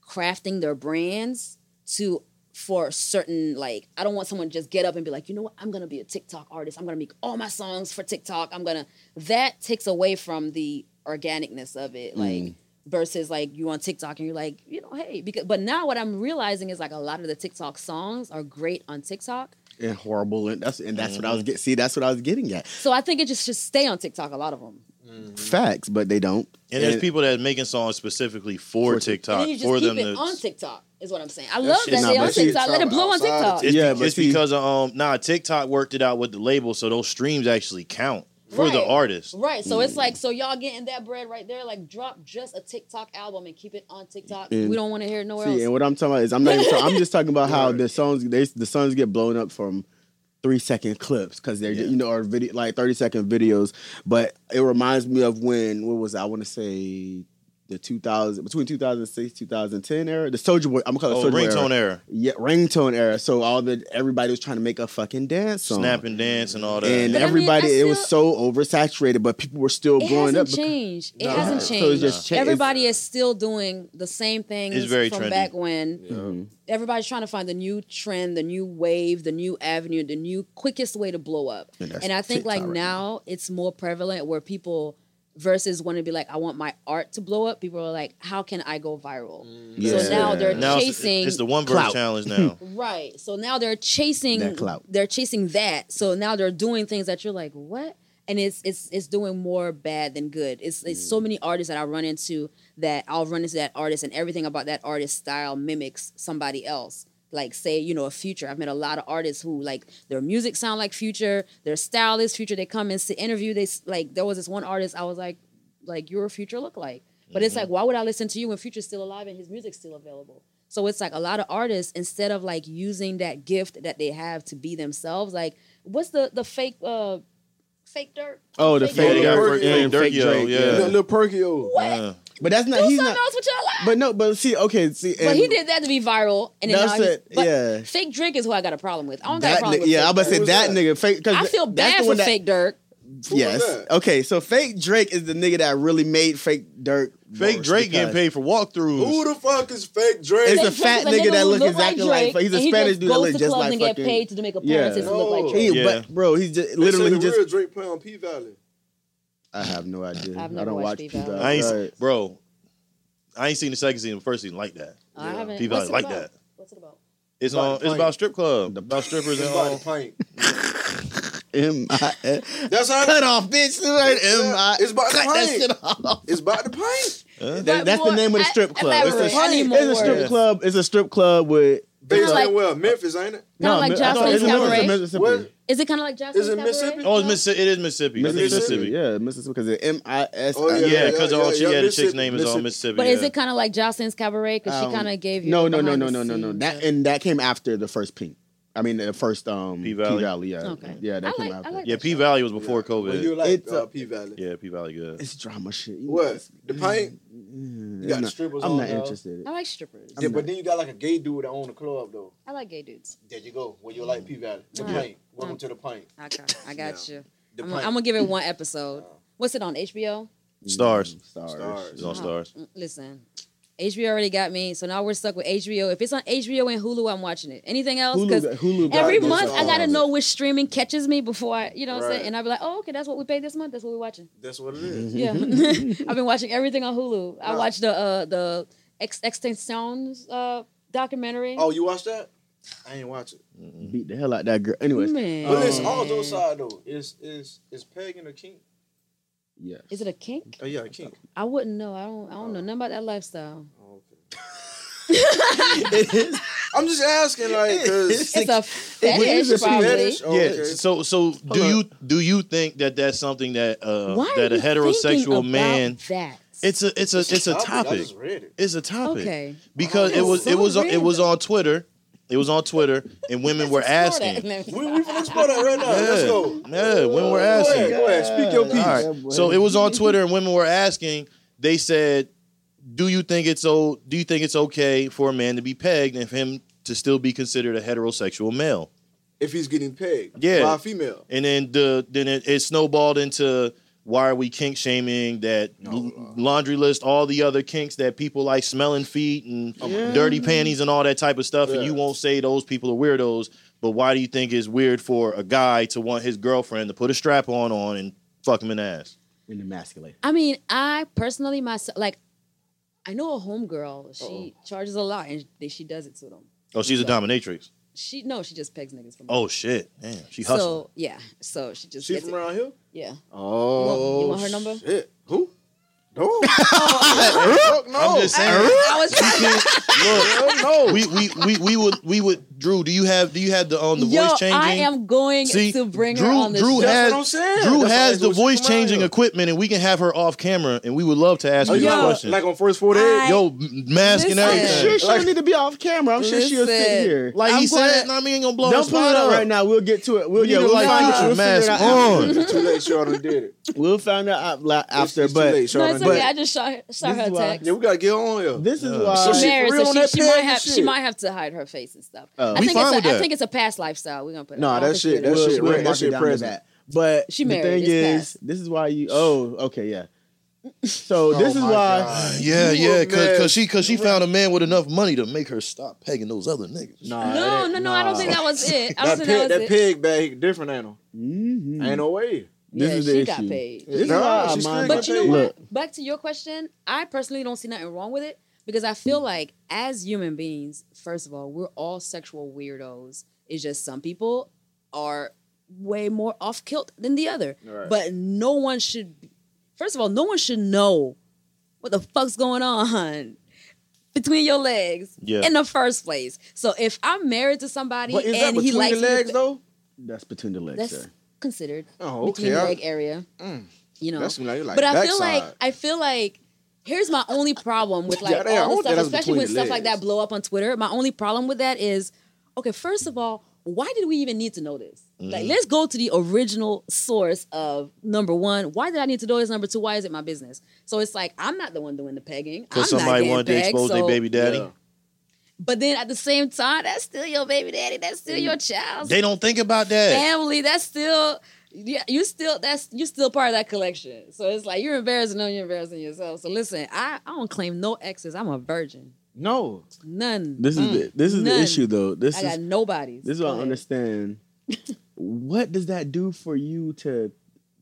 crafting their brands to for certain like I don't want someone to just get up and be like, you know what, I'm gonna be a TikTok artist. I'm gonna make all my songs for TikTok. I'm gonna that takes away from the organicness of it. Mm. Like versus like you on TikTok and you're like, you know, hey, because but now what I'm realizing is like a lot of the TikTok songs are great on TikTok. And horrible, and that's and that's what I was mm-hmm. getting. See, that's what I was getting at. So I think it just should stay on TikTok. A lot of them. Facts, but they don't. And there's people that are making songs specifically for, For TikTok and you just for keep them it to. on TikTok. Is what I'm saying. I love shit- that Nah, they but on see, TikTok. Let it blow on TikTok. It's, Yeah, be- it's see- because um nah TikTok worked it out with the label, so those streams actually count for the artist. Right. So it's like, so y'all getting that bread right there. Like, drop just a TikTok album and keep it on TikTok. And- we don't want to hear it nowhere See, else. and what I'm talking about is I'm not. Even talking, I'm just talking about how the songs they the songs get blown up from three second clips because they're you know or video like thirty second videos. But it reminds me of when what was it? I want to say the 2000 between 2006 2010 era the Soldier Boy. I'm gonna call it Oh, Soldier Boy ringtone era. era, Yeah, ringtone era. So all the everybody was trying to make a fucking dance song. snap and dance and all that. and But I mean, everybody, I it was still- so oversaturated, but people were still it blowing up. hasn't because- changed. It Nah. hasn't So changed. it's just cha- Everybody is still doing the same thing It's very from trendy. back when. Mhm. Everybody's trying to find the new trend, the new wave, the new avenue, the new quickest way to blow up. And And I think like TikTok right now it's more prevalent where people versus want to be like, I want my art to blow up. People are like, how can I go viral? Yeah. So now they're now chasing it's the one verse challenge now. Right. So now they're chasing That clout. They're chasing that. So now they're doing things that you're like, what? And it's it's it's doing more bad than good. It's it's Mm. so many artists that I run into that I'll run into that artist and everything about that artist style mimics somebody else. Like say, you know, a future. I've met a lot of artists who like their music sound like future, their style is future. They come and sit interview. They like there was this one artist I was like, like you're future look like. But it's like, why would I listen to you when Future's still alive and his music's still available? So it's like a lot of artists, instead of like using that gift that they have to be themselves, like what's the the fake uh fake dirt? Oh, the Yeah, fake they got Durk Fake and Durk, fake yo, Drake. yeah. You Yeah. got Lil Perkio. Yeah. But that's not. Do He's something not. else with your life. But no. But see. Okay. See. But he did that to be viral, and then That's now he's, it, but yeah. fake Drake is who I got a problem with. I don't got a problem nigga, with yeah, fake I'm about to say that that? nigga fake. Cause I feel that's bad the for that, fake Durk. Yes. that? Okay. So fake Drake is the nigga that really made fake Durk. Fake worse Drake getting paid for walkthroughs. Who the fuck is fake Drake? It's Fake a fat is a nigga that who look look exactly like- Drake, he's a and he Spanish just dude that goes look to just clubs like and get fucking- paid to make Yeah. appearances to look like Drake. He, Yeah. but bro, he's just literally say he the just. real Drake play on P Valley. I have no idea. I've I don't watch P-Valley. P-Valley. I ain't, Right. bro. I ain't seen the second season, the first season like that. I haven't. People what's it like about? that. What's it about? It's About on. the It's about strip club, about strippers and all. the pint. M I That's how cut off, bitch. Right? M I. It's about the cut that pint. shit off. It's about the pint. Huh? That- that's the name of the strip club. It's a, Elaborate. I need more it's a strip words. club. It's a strip club with. Based like- in well, Memphis, ain't it? Kinda like Jocelyn's it's Cabaret. Mississippi. What? Is it kind of like Jocelyn's Cabaret? Is it Mississippi? Oh, it's Mississippi. It is Mississippi. Mississippi, Mississippi. yeah, Mississippi, because it's M I S. Oh, yeah, Yeah, because yeah, all yeah, she yeah, had, the chick's name is on Mississippi. Mississippi. But is it kind of like Jocelyn's Cabaret? Because she kind of gave you No, no, no, no, no, no, no. That and that came after the first Pink. I mean, the first um P P Valley. Valley. Yeah, Okay. yeah, that I came like- I after. like Yeah, P Valley was before Well, you COVID. like It's uh, a- P Valley. Yeah, P Valley good. It's drama shit. You What? know, The pint? mm, You got I'm the not- strippers I'm on not now. interested. I like strippers. Yeah, but then you got like a gay dude that own the club though. I like gay dudes. There you go. Where you like P Valley. The Alright. pint. Welcome to the pint. I got, I got Yeah. you. The I'm, Pint. Gonna give it one episode. What's it on HBO? Starz. Starz. Starz. It's on Oh, Starz. mm, Listen, HBO already got me, so now we're stuck with HBO. If it's on HBO and Hulu, I'm watching it. Anything else? Hulu, Because got- Hulu every month I gotta know which streaming catches me before I, you know, what I'm saying, and I'll be like, oh, okay, that's what we paid this month. That's what we're watching. That's what it is. Yeah, I've been watching everything on Hulu. I Wow. watched the uh, the Ex- Extensions uh, documentary. Oh, you watched that? I ain't watch it. Beat the hell out that girl. Anyways, man, But it's all those side though, is is is pegging a kink? Yes. is it a kink? Oh yeah, a kink. I wouldn't know. I don't. I don't know nothing about that lifestyle. Oh, okay. I'm just asking, like, cause It's a What is fetish, it? probably. fetish? Oh, yeah. okay. So so do on. you do you think that that's something that uh Why that are a you heterosexual about man that? it's a it's a it's a topic. just read it. It's a topic. okay. Because it Oh, was it was on, it was on Twitter. It was on Twitter and women were Let's explore asking. that. We we finna explore that right now. Let's Yeah. go. Yeah, women were asking. go ahead. Speak your piece. All right. So it was on Twitter, and women were asking. They said, "Do you think it's o- Do you think it's okay for a man to be pegged and for him to still be considered a heterosexual male?" If he's getting pegged Yeah. by a female. And then the then it, it snowballed into why are we kink shaming that l- laundry list all the other kinks that people like smelling feet and dirty panties and all that type of stuff, and you won't say those people are weirdos. But why do you think it's weird for a guy to want his girlfriend to put a strap on on and fuck him in the ass? in emasculate. I mean, I personally myself like. I know a homegirl. She charges a lot, and she does it to them. Oh, she's a dominatrix. She no, she just pegs niggas from. Oh shit, damn, she hustling. so yeah, so she just She gets from it. around here? Yeah, Oh, you want her number? Shit. Who? No. Fuck no. I'm just saying. I was trying to. Hell no. we, we we we would we would Drew. Do you have do you have the um the Yo, voice changing? Equipment? I am going See, to bring Drew- her on the Drew show. has- That's what I'm saying. Drew That's has the voice she from around changing here. equipment, and we can have her off camera, and we would love to ask Oh, her yeah. these questions. Like on first 48. I- Yo, m- mask and Listen. I'm sure she don't need to be off camera. I'm sure she'll sit here. Like I'm he gonna- said, I mean, ain't gonna blow Don't pull it up up right now. We'll get to it. We'll, We yeah, need we'll like, find future mask it out on. after. It's too late. Sean done did it. We'll find out out- la- It's- after. too But late. Sean No, it's okay. did I just saw shot This her a why- text. Yeah, we gotta get on here. this is Yeah. why. So she married, for real so she, she might have she might have to hide her face and stuff. Oh. I We think fine it's with a, I that. think it's a past lifestyle. We're gonna put. Nah, I don't that shit- that shit we'll right- that shit it down to present. But She the married, thing is, past. this is why you. Oh, okay, yeah. So Oh this is why. God. Yeah, yeah, cause, cause she cause she found a man with enough money to make her stop pegging those other niggas. Nah, No, that- no, no. I don't think that was it. I don't That think pig, that that was it. pig bag different animal. Mhm. Ain't no way. This yeah, is the she issue. got paid. This is why she's I still mind- got But you know what? Look, Back to your question, I personally don't see nothing wrong with it because I feel like as human beings, first of all, we're all sexual weirdos. It's just some people are way more off kilt than the other. Right. But no one should first of all, no one should know what the fuck's going on between your legs Yeah. in the first place. So if I'm married to somebody What is that and he between likes the legs though? That's between the legs, that's sir. considered Oh, between okay. the leg area. Mm. You know, That's like, but I feel like. I feel like here's my only problem with like Yeah, all the want that stuff, especially when the stuff like that blow up on Twitter. My only problem with that is, okay, first of all, why did we even need to know this? Mm-hmm. Like, let's go to the original source of number one. Why did I need to know this? Number two, why is it my business? So it's like I'm not the one doing the pegging. Cause I'm not somebody getting wanted to pegged, expose their baby daddy. Yeah. But then at the same time, that's still your baby daddy. That's still your child They don't think about that. family. That's still yeah, you still that's you still part of that collection. So it's like you're embarrassing them, you're embarrassing yourself. So listen, I, I don't claim no exes. I'm a virgin. No. None. This is the, this is the issue though. This I is got nobody's. this is Go what I understand. what does that do for you to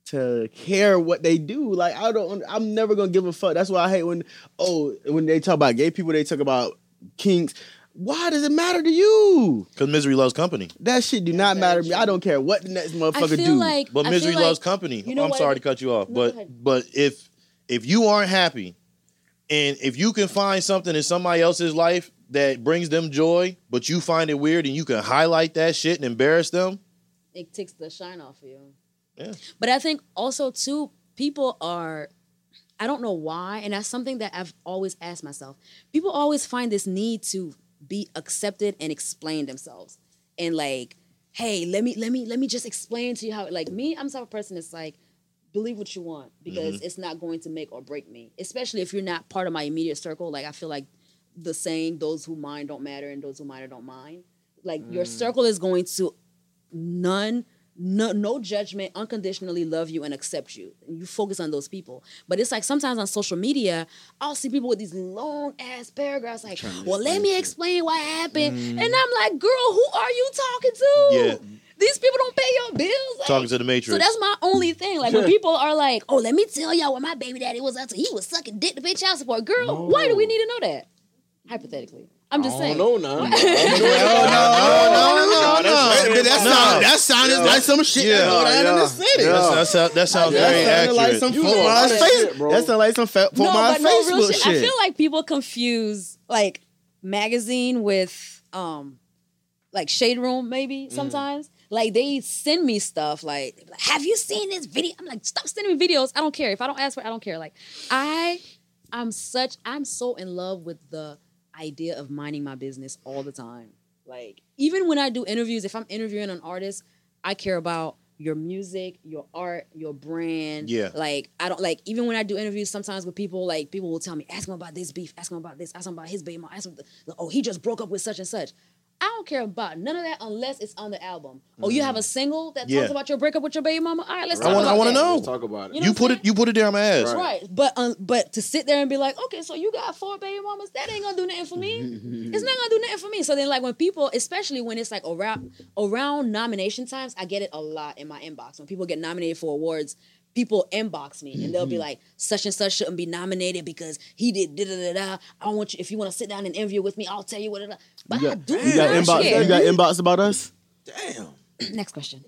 to care what they do? Like I don't. I'm never gonna give a fuck. That's why I hate when oh when they talk about gay people, they talk about kinks. Why does it matter to you? Cause misery loves company. That shit do not matter to me. I don't care what the next motherfucker do. like But misery feel like- loves company. you know I'm what sorry it- to cut you off, No, but but if if you aren't happy, and if you can find something in somebody else's life that brings them joy, but you find it weird, and you can highlight that shit and embarrass them, it takes the shine off of you. Yeah. But I think also too, people are I don't know why, and that's something that I've always asked myself. People always find this need to be accepted and explain themselves. And like, hey, let me let me let me just explain to you how like me, I'm the type of person that's like, believe what you want because mm-hmm. it's not going to make or break me. Especially if you're not part of my immediate circle. Like I feel like the saying, those who mind don't matter and those who matter don't mind. Like your mm. circle is going to none no, no judgment, unconditionally love you and accept you. And you focus on those people. But it's like sometimes on social media, I'll see people with these long ass paragraphs like, well, let me explain what happened. Mm. And I'm like, girl, who are you talking to? Yeah. These people don't pay your bills. Like, Talking to the Matrix. So that's my only thing. Like when people are like, "Oh, let me tell y'all what my baby daddy was up to. He was sucking dick to pay child support." Girl, why do we need to know that? Hypothetically, I'm just saying. don't know now. no, that's- That, that, no. sound, that sounded like some shit Yeah, that go down in yeah. the city. That's, that's, that, that sounds That very sounded like accurate. some You Fort know Myers that face- bro. That sounded like some fa- Fort no, Myers but no real Facebook shit. shit. I feel like people confuse like magazine with um like shade room maybe sometimes. Like they send me stuff like, like, "Have you seen this video?" I'm like, "Stop sending me videos. I don't care. If I don't ask for, it, I don't care." Like I, I'm such, I'm so in love with the idea of minding my business all the time. Like even when I do interviews, if I'm interviewing an artist, I care about your music, your art, your brand. Yeah. Like I don't like even when I do interviews. Sometimes with people, like people will tell me, "Ask him about this beef. Ask him about this. Ask him about his baby mom. Ask him, the, oh, he just broke up with such and such." I don't care about none of that unless it's on the album. Oh, you have a single that Yeah. talks about your breakup with your baby mama. All right, let's I talk wanna- I wanna know. Let's talk about it. You know You put I'm it. You put it there on my ass. Right, but um, but to sit there and be like, okay, so you got four baby mamas, that ain't gonna do nothing for me. it's not gonna do nothing for me. So then, like when people, especially when it's like around around nomination times, I get it a lot in my inbox. When people get nominated for awards, people inbox me and they'll be mm-hmm. like, such and such shouldn't be nominated because he did da da da da. I want you if you want to sit down and interview with me, I'll tell you what. da, da. But You I got, do you got inbox. share. You got inbox about us? Damn. Next question.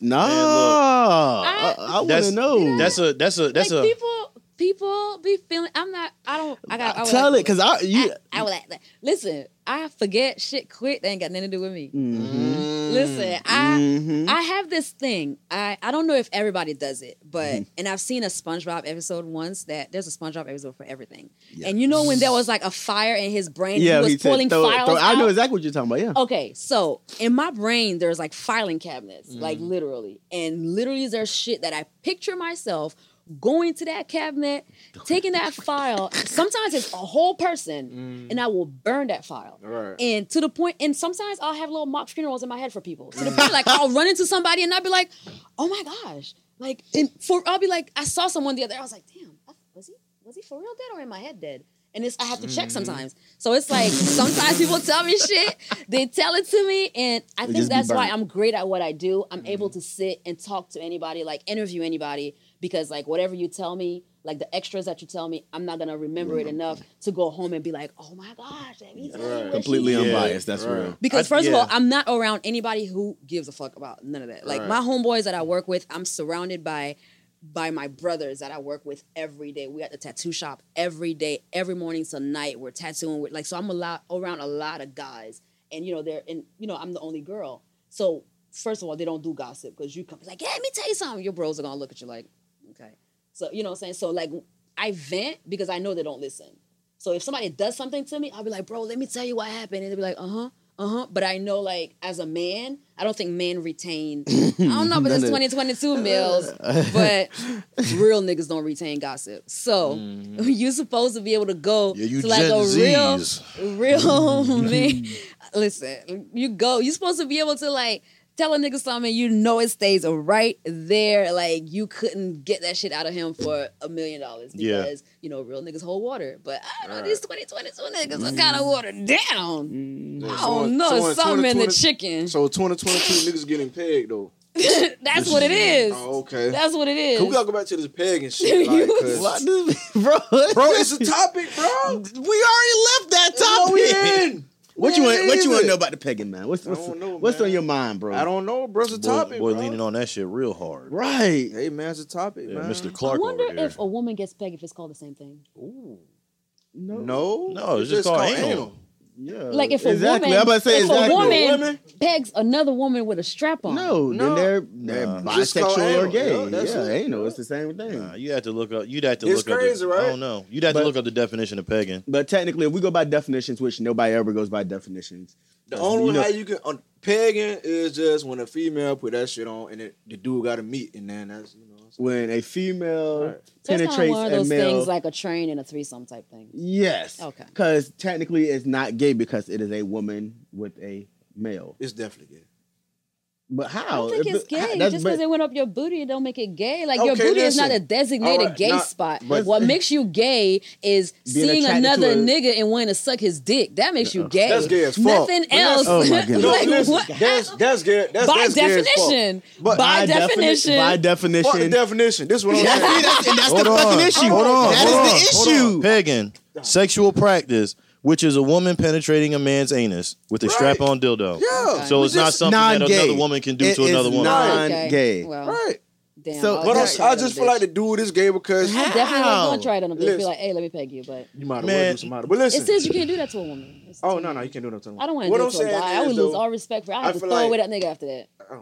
No, look, I, I want That's to know. That's a that's a that's like a people, people be feeling. I'm not. I don't. I got. I uh, would Tell like- it, cause I you. I, I would like that. Listen, I forget shit quick. They ain't got nothing to do with me. Mhm. Listen, I Mhm. I have this thing. I I don't know if everybody does it, but Mm-hmm. and I've seen a SpongeBob episode once that there's a SpongeBob episode for everything. And you know when there was like a fire in his brain, yeah, he was he said, pulling throw, files throw- I know exactly what you're talking about. Yeah. Okay, so in my brain, there's like filing cabinets, like Mm. literally. And literally, there's shit that I picture myself going to that cabinet, taking that file. Sometimes it's a whole person, and I will burn that file. Right. And to the point, and sometimes I'll have little mock funerals in my head for people. To the point, like I'll run into somebody and I'll be like, "Oh my gosh!" Like, and for I'll be like, I saw someone the other. I was like, "Damn, was he was he for real dead or in my head dead?" And it's I have to check Mm-hmm. sometimes. So it's like sometimes people tell me shit, they tell it to me, and I think that's why. I'm great at what I do. I'm Mm-hmm. able to sit and talk to anybody, like interview anybody, because like whatever you tell me, like the extras that you tell me, I'm not gonna remember it mm. enough to go home and be like, "Oh my gosh, let me tell you what she Completely Yeah. unbiased. That's Right. real. because I- first of all, I'm not around anybody who gives a fuck about none of that. Like Right. my homeboys that I work with, I'm surrounded by by my brothers that I work with every day. We at the tattoo shop every day, every morning to night. We're tattooing. We're, like so, I'm a lot around a lot of guys, and you know they're and you know I'm the only girl. So first of all, they don't do gossip because you come like, hey, let me tell you something. Your bros are gonna look at you like, okay. So you know what I'm saying. So like I vent because I know they don't listen. So if somebody does something to me, I'll be like, bro, let me tell you what happened. And they'll be like, uh huh, uh huh. But I know, like, as a man, I don't think men retain. I don't know, but it's 2022 males, but real niggas don't retain gossip. So you're supposed to be able to go Yeah, you to like Gen a real, real man. Listen, you go. You're supposed to be able to like tell a nigga something. You know it stays right there. Like you couldn't get that shit out of him for a million dollars Yeah. because you know real niggas hold water. But I don't know Right. these 2022 niggas are kind of watered down. Mm. I So don't know. so in something in the 2020 chicken. So 2022 niggas getting pegged though. That's what it is. Oh, okay. That's what it is. Can we gotta go back to this pegging shit? Like, 'cause- What bro? bro, it's a topic, bro. we already left that topic. No, we didn't. What you want? What you want to know about the pegging, man? What's I what's, don't know, what's man. on your mind, bro? I don't know, bro. It's a Boy, topic, boy bro. leaning on that shit real hard. Right. Hey man, it's a topic, Yeah, man. Mr. Clark. I wonder over here. if a woman gets pegged if it's called the same thing. Ooh. No. No, No, it's just called anal. Yeah. Like if a exactly. woman, I'm about to say if exactly. a woman Women? pegs another woman with a strap on. No, No. then they're they're Nah. Bisexual or gay. Yeah, that's yeah, it. anal. It's the same thing. Nah, you had to look up. You'd have to It's look crazy, up. The, right? I don't know. You'd have But- to look up the definition of pegging. But technically, if we go by definitions, which nobody ever goes by definitions, The only you know- how you can on pegging is just when a female put that shit on and it, the dude got to meet, and then that's you know. When a female Right. So it's kind of penetrates one of a those male, things like a train and a threesome type thing. yes, Okay. because technically it's not gay because it is a woman with a male. It's definitely gay. But how? I don't think it's gay. Just because it went up your booty, it don't make it gay. Like okay, your booty listen. is not a designated right, gay not, spot. But, what makes you gay is seeing another a, nigga and wanting to suck his dick. That makes you gay. That's gay as fuck. Nothing but else. Oh my like, no, listen, that's, that's gay. That's, by that's definition. Gay but by, by definition. By definition. By definition. This one. what I'm that's, the fucking issue. Hold on. That is the issue. Pegging. Sexual practice which is a woman penetrating a man's anus with a right. strap-on dildo. Yeah, so it's, not something non-gay. that another woman can do it to another woman. Non-gay, well, right? Damn, so, but also, I just feel like the dude is gay because I definitely was gonna try it on a bitch. Be like, hey, let me peg you, but you might as to do some other. But listen, it says you can't do that to a woman. It's oh no, no, you can't do that to a woman. I don't want to do it to a guy. I would though, lose all respect for. I, I have to throw like, away that nigga after that. I,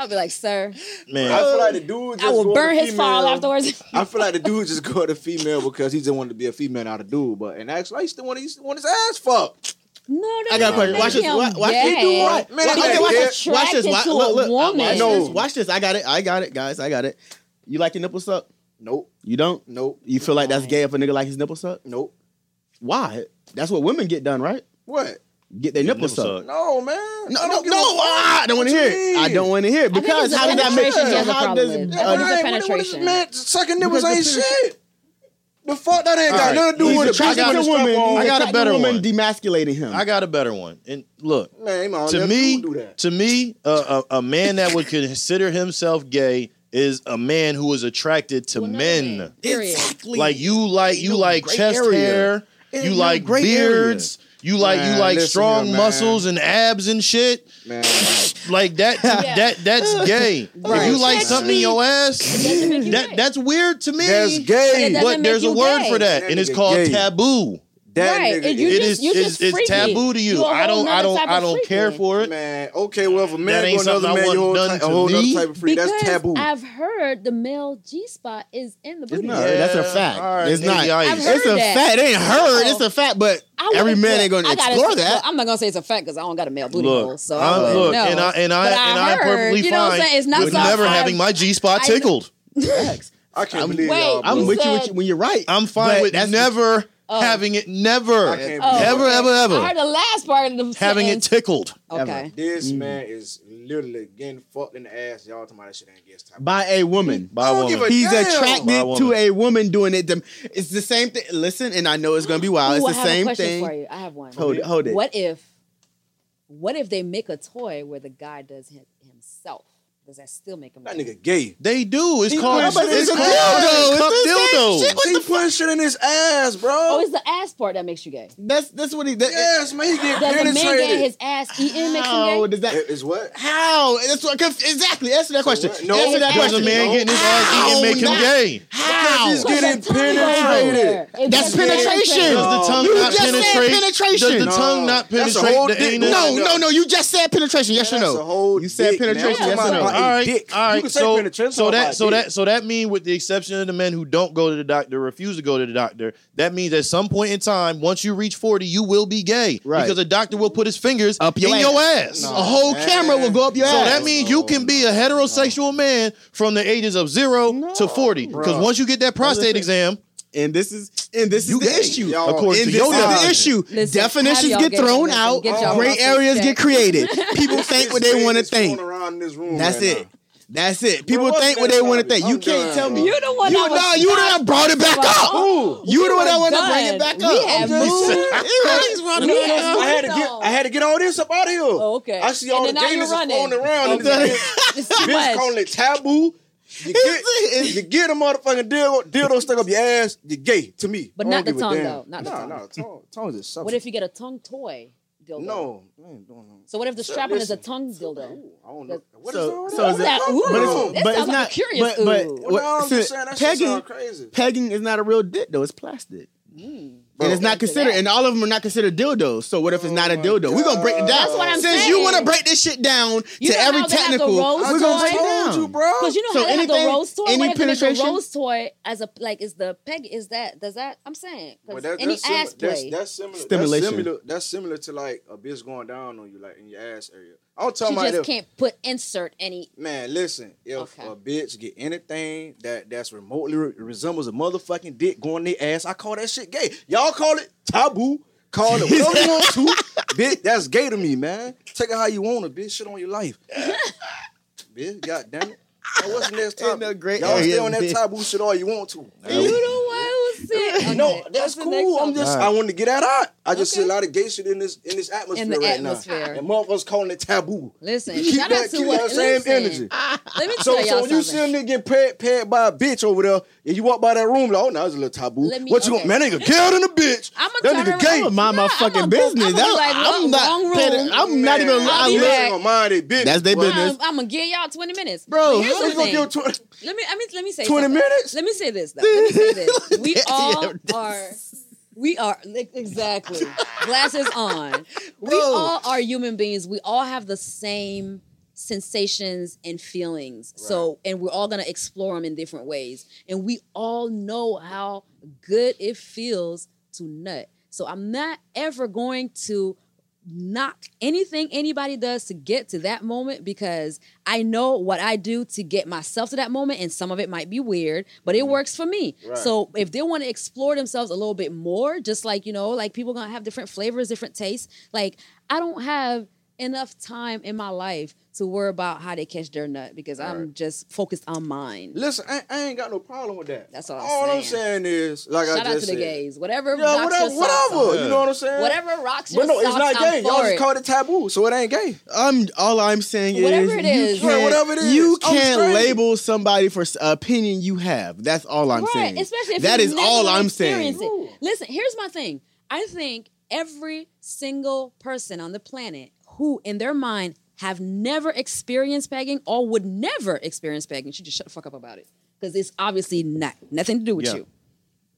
I'll be like, sir. Man, I feel like the dude. Just I will burn his fall afterwards. I feel like the dude just go to female because he just wanted to be a female, not a dude. But and actually, he still to he still want his ass fucked. No, no, I got a question. Watch this. Watch, watch this. Do? Man, watch, okay, watch, this. watch this. Watch this. Look, look. Watch this. Watch this. I got it. I got it, guys. I got it. You like your nipples up? Nope. You don't? Nope. You feel like that's gay if a nigga like his nipples up? Nope. Why? That's what women get done, right? What? Get their nipples, nipples up. No, man. No, no, no! I don't ah, want to hear it. I don't want to hear it because how did that make sense? How does it? Uh, right, penetration. Man, sucking nipples ain't shit. The fuck that ain't got nothing to do with it. I got a woman. I got a better woman demasculating him. I got a better one. And look, man, to me, to me, uh, a, a man that would consider himself gay is a man who is attracted to men. Exactly. Like you like you, like chest hair. You like beards. You like man, you like strong muscles and abs and shit. Man. like that yeah. that that's gay. Right. If you like something in your ass, that, that's weird to me. That's gay. But, but there's a word gay. for that, and it's called gay. taboo. That right. nigga, you it just, is, it's, it's taboo to you. I don't I don't I don't care for it. Man, okay, well if a man ain't another I man, you hold a whole other type of freak. Because that's taboo. I've heard the male G spot is in the booty. Yeah. That's a fact. Right. It's not. It's a that. fact. It ain't heard. It's a fact. But every man ain't gonna explore that. I'm not gonna say it's a fact because I don't got a male booty hole. So I, I look, and I and I, I and I'm perfectly fine it's not with never having my G spot tickled. I can't I'm, believe wait, y'all. I'm with you, you when you're right. I'm fine with that's never Oh. Having it never, oh, ever, okay. ever, ever. I heard the last part of the Having sentence. it tickled. Okay. This mm. man is literally getting fucked in the ass. Y'all talking about that shit ain't gets time. By a woman. By a woman. A He's damn. attracted a woman. to a woman doing it. It's the same thing. Listen, and I know it's gonna be wild. Ooh, it's the same thing. For you. I have one. Hold it. Hold it. What if? What if they make a toy where the guy does hit motherfuckers that still make them. That nigga gay. They do. It's He called. put- but it's a dildo. It's It's, shit. What He putting shit in his ass, bro. Oh, it's the ass part that makes you gay. That's that's what he. That, yes, man, he get Does a man get his ass eaten makes him you gay. does that? Is what? How? That's what, exactly. Answer that question. what? No, Answer that Does a question. man getting his ass eaten make him gay? How? Because he's Put getting penetrated. That's penetration. Does the tongue not penetrate? penetration. Does the tongue not penetrate the anus? No, no, no. You just said penetration. Yes or no? You said penetration. Yes or no? all right, dick. All right. so, so that so dick. that so that mean with the exception of the men who don't go to the doctor, refuse to go to the doctor, that means at some point in time, once you reach forty, you will be gay, right? Because a doctor will put his fingers up your in ass. your ass. No, a whole man. camera will go up your so ass. So that means no, you can be a heterosexual no. man from the ages of zero to forty. Because once you get that prostate exam. And this is and this you is the issue. Of course, According and to this is the issue. Listen, Definitions get, thrown out. Get Gray areas get created. People think what they want to think in this room. That's right it. Now. That's it. People think what they want to think. I'm you can't done. tell me. You're the one. You know. You the one brought it back up. Ooh, you the one that wanted to bring it back up. We had moved. I had to get. I had to get all this up out of here. Oh, okay. I see all the gamers going around. Okay. Bitch calling it taboo. You get, you get a motherfucking dildo, dildo stuck up your ass, you're gay to me. But not the tongue, though. Not the tongue. No, no, tongue, tongue is something. What if you get a tongue toy? dildo? No, So what if the strap-on is a tongue dildo? Ooh, I don't know. What is so, so is that? Ooh, but it's, that but it's not. Curious. But, but well, no, I'm so just saying that pegging, crazy. Pegging is not a real dick though. It's plastic. Mm. Bro, and it's not considered, and all of them are not considered dildos. So what if it's oh not a dildo? We're gonna break it down. That's what I'm Since saying. you want to break this shit down You to know every how they technical, we're gonna break it down. you, bro. Because you know So how they have the rose toy. any What if they make penetration? Rose toy as a like is the peg is that does that? I'm saying Well, that- any that's ass play. That's, that's similar. Stimulation. That's similar, that's similar to like a bitch going down on you, like in your ass area. I'm she talking about just if, can't put insert any. man. Listen, if Okay. a bitch get anything that that's remotely re- resembles a motherfucking dick going in their ass, I call that shit gay. Y'all call it taboo. Call it whatever you want to. bitch, that's gay to me, man. Take it how you want it, bitch. Shit on your life. bitch, god damn it. Now, what's the next Ain't topic? great Y'all stay areas, on that bitch. taboo shit all you want to. You the one who said. No, Okay, that's cool. I'm just topic? I wanted to get that out. I just see a lot of gay shit in this in this atmosphere In the right atmosphere. now. And motherfuckers calling it taboo. Listen, Keep shout that, out to keep what. that same listen, energy. Let me So, tell so y'all when you see a nigga get paid, paid by a bitch over there, and you walk by that room, like, oh, now it's a little taboo. Let me- what you okay. want? Man, nigga killed in a bitch. I'ma that nigga around. gay. I'm gonna mind my fucking I'ma business. I'ma That- like, I'm wrong- not. wrong paying- room. I'm not even. I'll I be live. Gonna mind they bitch. That's their business. I'm, I'm gonna give y'all 20 minutes, Bro, But here's How the you gonna thing. give tw- Let me, I mean, let me say 20 something. minutes? Let me say this though. Let me say this. We all are. We are exactly glasses on. We all are human beings. We all have the same sensations and feelings. So, and we're all gonna explore them in different ways. And we all know how good it feels to nut. So, I'm not ever going to knock anything anybody does to get to that moment because I know what I do to get myself to that moment, and some of it might be weird, but it mm-hmm. works for me. Right. So if they want to explore themselves a little bit more, just like you know, like people gonna have different flavors, different tastes. Like I don't have enough time in my life to worry about how they catch their nut because I'm just focused on mine. Listen, I, I ain't got no problem with that. That's all I'm All I'm saying. saying is, like I Shout out just to the gays. Whatever Yeah, rocks whatever, your socks whatever. off. You know what I'm saying? Whatever rocks your But no, it's socks, not gay. I'm Y'all just call it taboo, so it ain't gay. I'm all I'm saying Whatever is it you can't, Right, whatever it is. you can't label somebody for s- opinion you have. That's all I'm right, saying. especially if that you've is never all I'm saying. it. Listen, here's my thing. I think every single person on the planet who, in their mind, have never experienced pegging or would never experience pegging should just shut the fuck up about it because it's obviously not nothing to do with Yeah. you.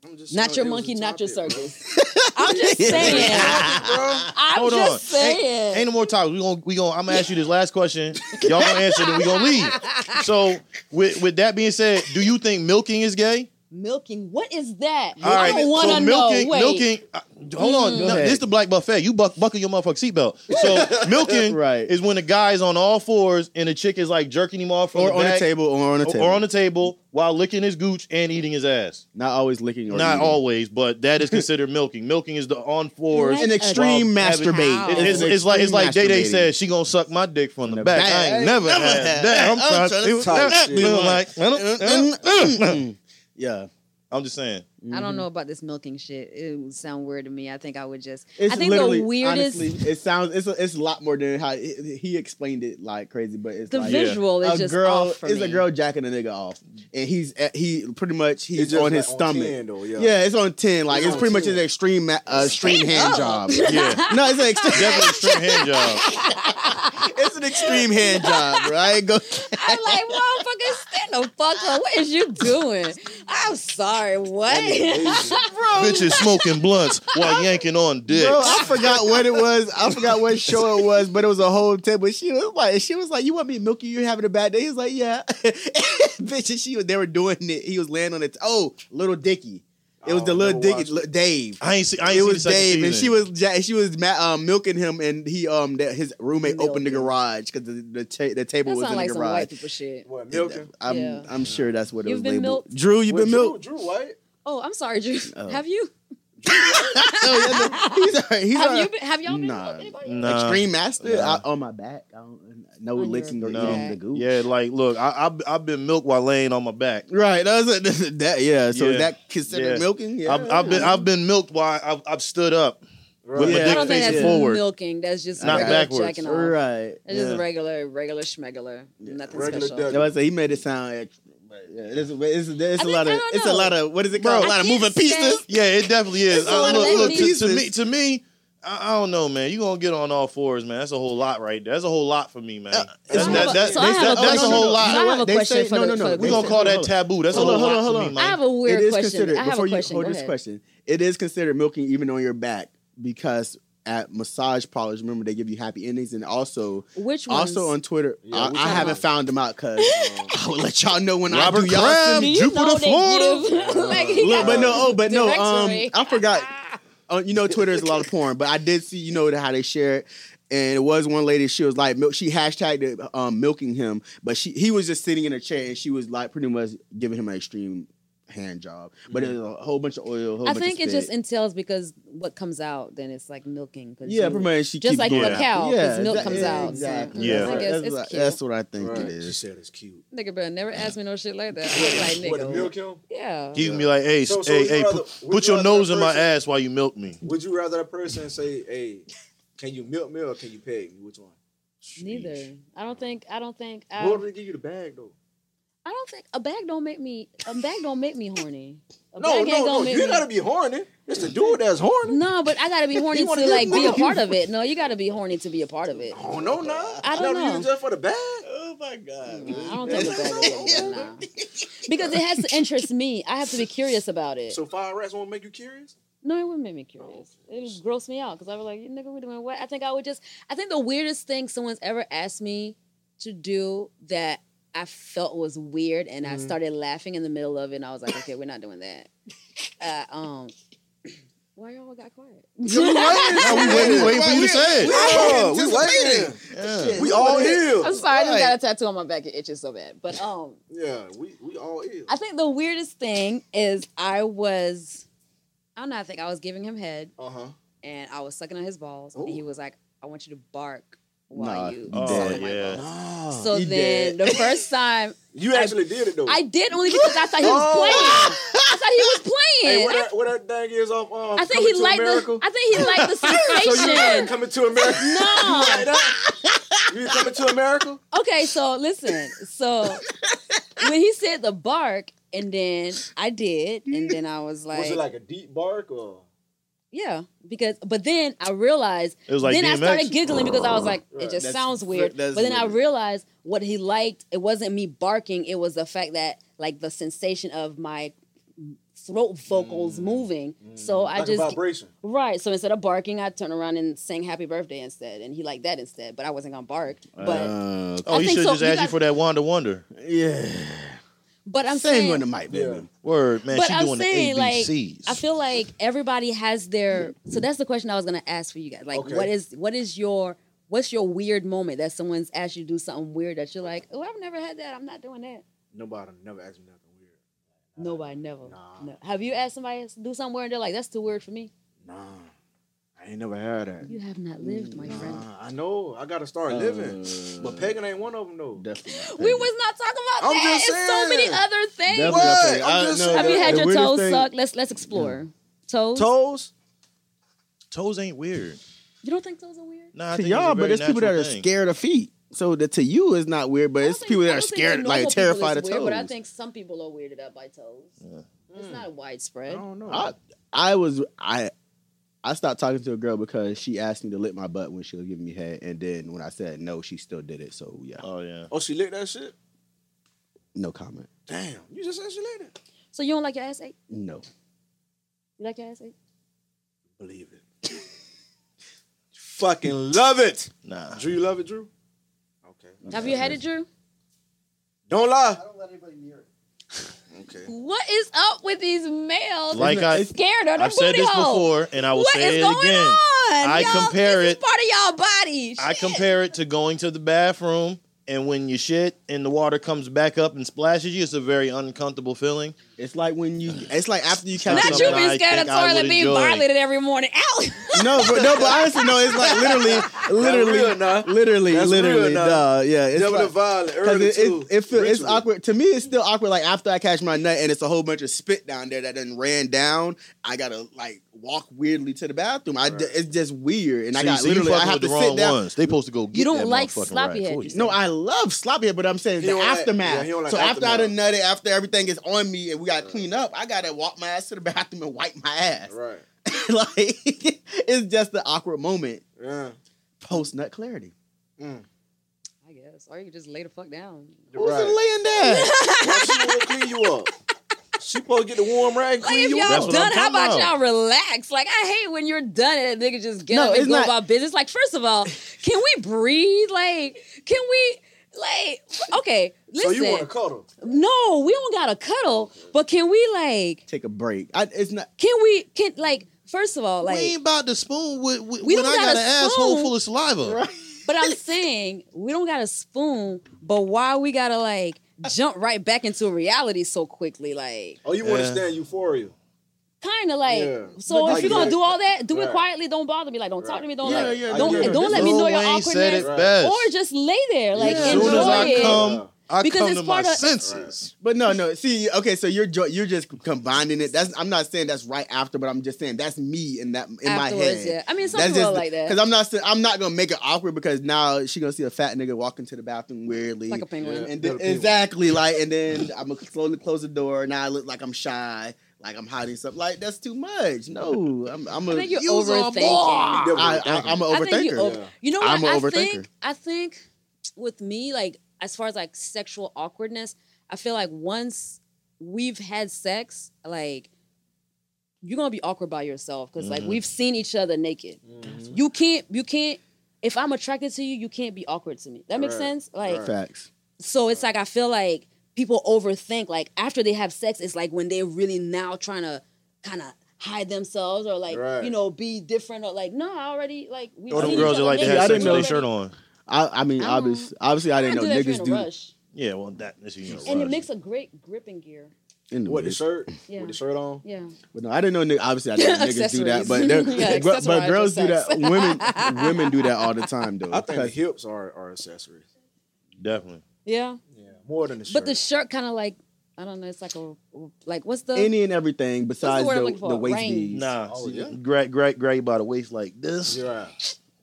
I'm just Not your monkey, not your circus. I'm just saying. I'm Hold just on. saying. Ain't, ain't no more talk. We gonna we gonna. I'm gonna ask you this last question. Y'all gonna answer, then we gonna leave. So with with that being said, do you think milking is gay? Milking. What is that? All right. I don't want to so know. milking, Wait. milking. uh, hold on. No, ahead. this the black buffet. You buck, buckle your motherfucking seatbelt. So milking Right. is when the guy is on all fours and the chick is like jerking him off from Or the on the back, table, or on the or- table, or on the table while licking his gooch and eating his ass. not always licking. Or Not eating. always, but that is considered milking. Milking is the on fours. An extreme masturbate. It- it's, an it's like it's like Day Day said she gonna suck my dick from the, the back. back. I ain't never, Never had had that. I'm, trying I'm to trying to shit. like. Yeah. I'm just saying. I don't know about this milking shit. It would sound weird to me. I think I would just. It's I think literally, the weirdest, honestly, it sounds it's a, it's a lot more than how he he explained it like crazy, but it's the like visual is a just girl off for it's me. a girl jacking a nigga off, and he's at, he pretty much he's It's just on his like stomach. 10, though, yeah. yeah. it's on ten. Like It's it's, on pretty much an extreme uh, extreme hand up. job. Yeah. No, it's an extreme. Definitely extreme hand job. it's an extreme hand job, right? Go. I'm like, motherfucker, stand the fuck up. What is you doing? I'm sorry. What? Bitches smoking blunts while yanking on dicks. Bro, I forgot what it was. I forgot what show it was, but it was a whole table. She was like, she was like, "You want me to milk you? You having a bad day?" He was like, "Yeah." Bitch, and she was. They were doing it. He was laying on it. Oh, little Dicky. It was Oh, the little never Dicky, Dave. I ain't see. I ain't It see was the second Dave, and she was ja- she was ma- um, milking him, and he um that his roommate opened the garage because the the, ta- the table That was in like the some garage. white people shit. What, milking? I'm Yeah. I'm sure that's what it You've was been labeled. milked? Drew, you What, been Drew, milked? Drew White? Oh, I'm sorry, Drew. Oh. Have you? yeah, no, he's all right. He's Have right. you been? Have y'all been? Nah. milked? Anybody? Nah. Extreme master Nah. I, on my back. I don't, no On licking or No. eating the goose. Yeah, like look, I, I've I've been milked while laying on my back. Right. That, was a, that yeah. So Yeah. is that considered Yeah. milking? Yeah. I've, I've been I've been milked while I've, I've stood up with Yeah. my I dick don't think facing that's forward. milking. That's just Not regular backwards. jacking off. Right. It's just yeah. regular, regular schmegular. Nothing Regular special. duck. Yeah, I say he made it sound extra. But yeah, it's, it's, it's, I a think- lot of don't it's a lot of what is it Bro, called? a I lot of can't moving say- pieces. Yeah, it definitely is. A Uh, lot of look, look, to, to pieces. me, to me, I, I don't know, man. You gonna get on all fours, man. That's a whole lot right there. That's a whole lot for me, man. Uh, That's, that, a- that, so I that- a that's a question. whole So I lot. have a They question say- for no, no, no. for the- We gonna call that taboo. That's Hold a on, whole hold on, lot hold for on. me, man. I have a weird question. I have before a question. you hold this question. It is considered milking even on your back because at massage parlors, remember they give you happy endings, and also Which ones? also on Twitter. Yeah, I, I haven't about- found them out because I will let y'all know when Robert I do y'all. Kraft. Do you Jupiter, know they Florida. give- like, Look, but no, oh, but no, um. I forgot. Uh, you know, Twitter is a lot of porn, but I did see, you know, how they share it. And it was one lady. She was like, she hashtagged it, um, milking him, but she he was just sitting in a chair, and she was like, pretty much giving him an extreme hand job, but mm-hmm. it's a whole bunch of oil. Whole I bunch think of it just entails because what comes out, then it's like milking. 'cause yeah, you- pretty much she just keeps like doing a that. cow, 'cause milk that- comes yeah, out, so Exactly. Yeah. I think it's- that's, it's what, that's what I think Right. it She said it's cute. Nigga, bro, never ask me no shit like that. I was like, What, nigga, to milk him? yeah. You can be like, hey, So- so hey, hey, rather- put, put you your nose that in my ass while you milk me. Would you rather that person say, "Hey, can you milk me or can you peg me? Which one?" Neither. I don't think. I don't think. I, What if they give you the bag though? I don't think a bag don't make me. A bag don't make me horny. A No, bag ain't no, gonna no. You me- gotta be horny. It's the dude that's horny. No, but I gotta be horny You to wanna like be a part of it. No, you gotta be horny to be a part of it. Oh no, nah. I don't know. use that for the bag. Oh my god. I don't think the bag is gonna nah. Because it has to interest me. I have to be curious about it. So fire rats won't make you curious. No, it wouldn't make me curious. It would gross me out because I was like, nigga, we doing what? I think I would just, I think the weirdest thing someone's ever asked me to do that I felt was weird and I started laughing in the middle of it and I was like, okay, we're not doing that. Uh, um, why y'all got quiet? No, we waiting, waiting for you to say it. Oh, we waiting. Yeah. We all here. I'm here. sorry, I just got a tattoo on my back. It itches so bad. But um, Yeah, we we all here. I think the weirdest thing is I was, I don't know, I think I was giving him head Uh huh. and I was sucking on his balls, Ooh. and he was like, "I want you to bark while Nah, you." you Oh, suck yeah. balls." So you then dead. the first time You actually did it though. I did only because I thought he was Oh. playing. I thought he was Hey, playing. what that, what that thing is off? Um, I think he liked America? the. I think he liked the So you sensation. coming to America? no. Like that? You coming to America? Okay, so listen. So when he said the bark, and then I did, and then I was like, Was it like a deep bark or? Yeah, because but then I realized. It was like then I started giggling because I was like, it just That's- sounds weird. But then I realized what he liked. It wasn't me barking. It was the fact that like the sensation of my throat vocals moving. So I Like a just vibration. right. So instead of barking, I turned around and sang "Happy Birthday" instead, and he liked that instead. But I wasn't gonna bark. But Uh, Oh, I he should so. just You ask you for that Wanda Wonder. yeah. But I'm Same saying on the mic, baby. Yeah. Word, man. But she I'm doing saying, the like, ABCs. I feel like everybody has their. So that's the question I was gonna ask for you guys. Like, Okay. what is what is your what's your weird moment that someone's asked you to do something weird that you're like, oh, I've never had that. I'm not doing that. Nobody never asked me nothing weird. Nobody never. Nah. No. Have you asked somebody to do something weird and they're like, that's too weird for me? Nah, I ain't never had that. You have not lived, my mm, friend. I know. I gotta start uh, living. But pegging ain't one of them though. Definitely. We was not talking about I'm that. just It's so many other things. Definitely What? I'm I- just no, saying. Have you had your toes thing- sucked? Let's let's explore. Toes. Toes? Toes ain't weird. You don't think toes are weird? Nah, I To think y'all, it's a but there's people that are thing. scared of feet. So that to you is not weird, but it's think- people that are scared, normal like terrified is of weird, toes. But I think some people are weirded out by toes. It's not hmm. widespread. I don't know. I, I was I I stopped talking to a girl because she asked me to lick my butt when she was giving me head, and then when I said no, she still did it. So yeah, Oh yeah. oh, she licked that shit? no comment. Damn. You just said she licked it. So you don't like your ass ate? No, You like your ass ate? Believe it. Fucking love it. Nah. Drew, you love it, Drew? Okay. Have you had it, Drew? Don't lie. I don't let anybody near it. Okay. What is up with these males? Like I, scared of the I've said this hole? before, and I will What say is it going again. on? I y'all? compare this it- Is part of y'all body. I compare it to going to the bathroom, and when you shit and the water comes back up and splashes you, it's a very uncomfortable feeling. It's like when you. It's like after you catch. Not something you I being scared of toilet being enjoy. violated every morning. Ow! No, but no, but honestly, no. It's like literally, literally, real now. literally, That's literally. real now. Duh, yeah, it's Devil like, the violent, 'cause early it, too. it, it feel, it's awkward to me. It's still awkward. Like after I catch my nut and it's a whole bunch of spit down there that then ran down. I gotta like walk weirdly to the bathroom. I d- it's just weird, and I got see, literally I have to the sit down. ones. They supposed to go get You don't that like sloppy ride head, for you you. No, I love sloppy head, but I'm saying He the aftermath. yeah, he don't like so after I aftermath. done nutted, after everything is on me and we got to clean up, I gotta walk my ass to the bathroom and wipe my ass. Right. like it's just the awkward moment Yeah. post nut clarity. Mm. I guess, or you can just lay the fuck down. Who's right. laying down? Why she won't clean you up? She supposed to get the warm rag Like if you y'all That's up. what I'm done, how about about. y'all relax? Like I hate when you're done and a nigga just get No, up and go not- about business. Like first of all, can we breathe? Like can we? Like okay, So listen. you want to cuddle? no, we don't gotta cuddle, but can we like? Take a break. I, it's not. Can we? Can like? First of all, like. we ain't about to spoon with, with, We when don't I got got an a asshole spoon. full of saliva. But I'm saying we don't got a spoon, but why we gotta like jump right back into reality so quickly. Like, Oh, you want to Yeah. stand euphoria? Kind of like. Yeah. So Like if you're gonna do all that, do it quietly. Don't bother me. Like, don't talk to me. Don't Yeah, like, yeah, don't yeah. don't let me know your Wayne said it awkwardness. best. Or just lay there, like Yeah. As enjoy soon as I it. come, I Because come it's to my part of- senses. But no, no. See, okay, so you're jo- you're just combining it. That's I'm not saying that's right after, but I'm just saying that's me in that in my Afterwards, head. yeah. I mean, some That's people just like that. because I'm not saying I'm not gonna make it awkward because now she gonna see a fat nigga walk into the bathroom weirdly, Like a penguin. and then, little penguin. exactly like, and then I'm gonna slowly close the door. Now I look like I'm shy, like I'm hiding something. Like that's too much. No, I'm I'm a I think you're use overthinking. I, I, I'm an you overthinker. over, Yeah. you know what I'm a I overthinker. think I think with me like as far as like sexual awkwardness, I feel like once we've had sex, like you're gonna be awkward by yourself because like mm. we've seen each other naked. You can't you can't if I'm attracted to you, you can't be awkward to me. That makes Right. sense? Like Right. Facts. so it's like I feel like people overthink. Like after they have sex, it's like when they're really now trying to kind of hide themselves or like Right. you know be different or like no, I already like we. Or them girls are like to naked. have I sex didn't with know- their shirt on. I, I mean, I obviously, obviously, I didn't know do that if you're niggas do. rush. Yeah, well, that is you know. And it makes a great gripping gear. In the What the shirt? Yeah. With the shirt on? Yeah. But no, I didn't know. ni- Obviously, I didn't know niggas do that. But Yeah, but, but girls do that. Women women do that all the time though. I think the 'Cause- hips are, are accessories. Definitely. Yeah. Yeah, more than the shirt. But the shirt kind of like I don't know. It's like a like what's the any and everything besides word I'm the, looking for? the waist Range. beads. Nah, Oh, see, yeah? great, great, great by the waist like this. yeah,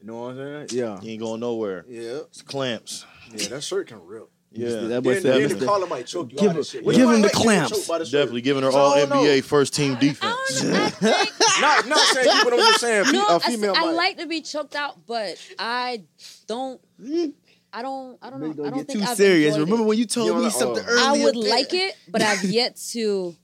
you know what I'm saying? Yeah, You ain't going nowhere. yeah, It's clamps. yeah. That shirt can rip. Yeah, That boy Then, said, then the Mr. collar might choke you Give out him- of give You him might the clamps. choked by the definitely giving her So, all I don't know. NBA first team defense. don't know. I think Not, not saying you, but I'm just saying no, a I, female I might. like to be choked out, but I don't. Mm. I don't. I don't know. Niggas I gonna don't get think too I've serious. Remember it. when you told You me know, something uh, earlier? I would like it, but I've yet to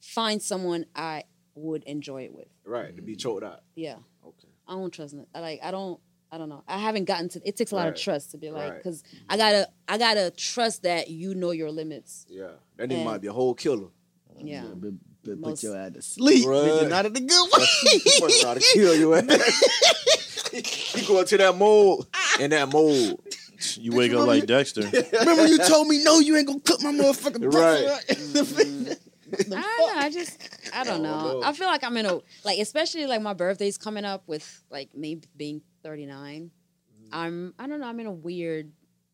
find someone I would enjoy it with. right to be choked out. Yeah, Okay. I don't trust it. Like. I don't. I don't know. I haven't gotten to. It takes a lot of trust to be like, Right. because I gotta. I gotta trust that you know your limits. Yeah, that nigga might be a whole killer. Yeah. But, but put Most- your ass to sleep. Right. Bitch, not in a good He way. was trying to kill you. he go into that mold, in that mold. You wake up like Dexter. Remember you told me no, you ain't gonna cook my motherfucking Right. Mm-hmm. I don't know. I just, I don't know. know. I feel like I'm in a like, especially like my birthday's coming up with like me being 39. Mm-hmm. I'm, I don't know. I'm in a weird,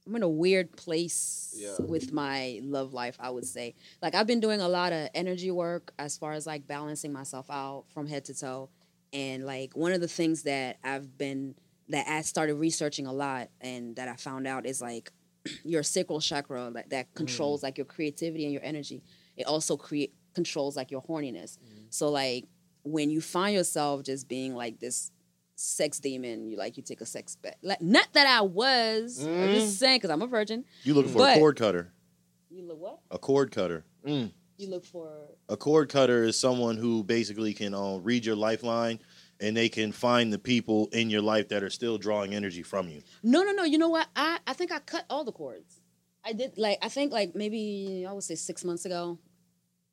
I'm in a weird place Yeah. with my love life. I would say, like, I've been doing a lot of energy work as far as like balancing myself out from head to toe, and like one of the things that I've been that I started researching a lot and that I found out is like your sacral chakra that, that controls like your creativity and your energy it also create controls like your horniness. Mm. So like when you find yourself just being like this sex demon, you like you take a sex bet. Like not that I was. I'm just mm. saying because I'm a virgin. You looking for a cord cutter? You look what? A cord cutter. You look for. A cord cutter is someone who basically can uh, read your lifeline, and they can find the people in your life that are still drawing energy from you. No, no, no. You know what? I I think I cut all the cords. I did like I think like maybe I would say six months ago,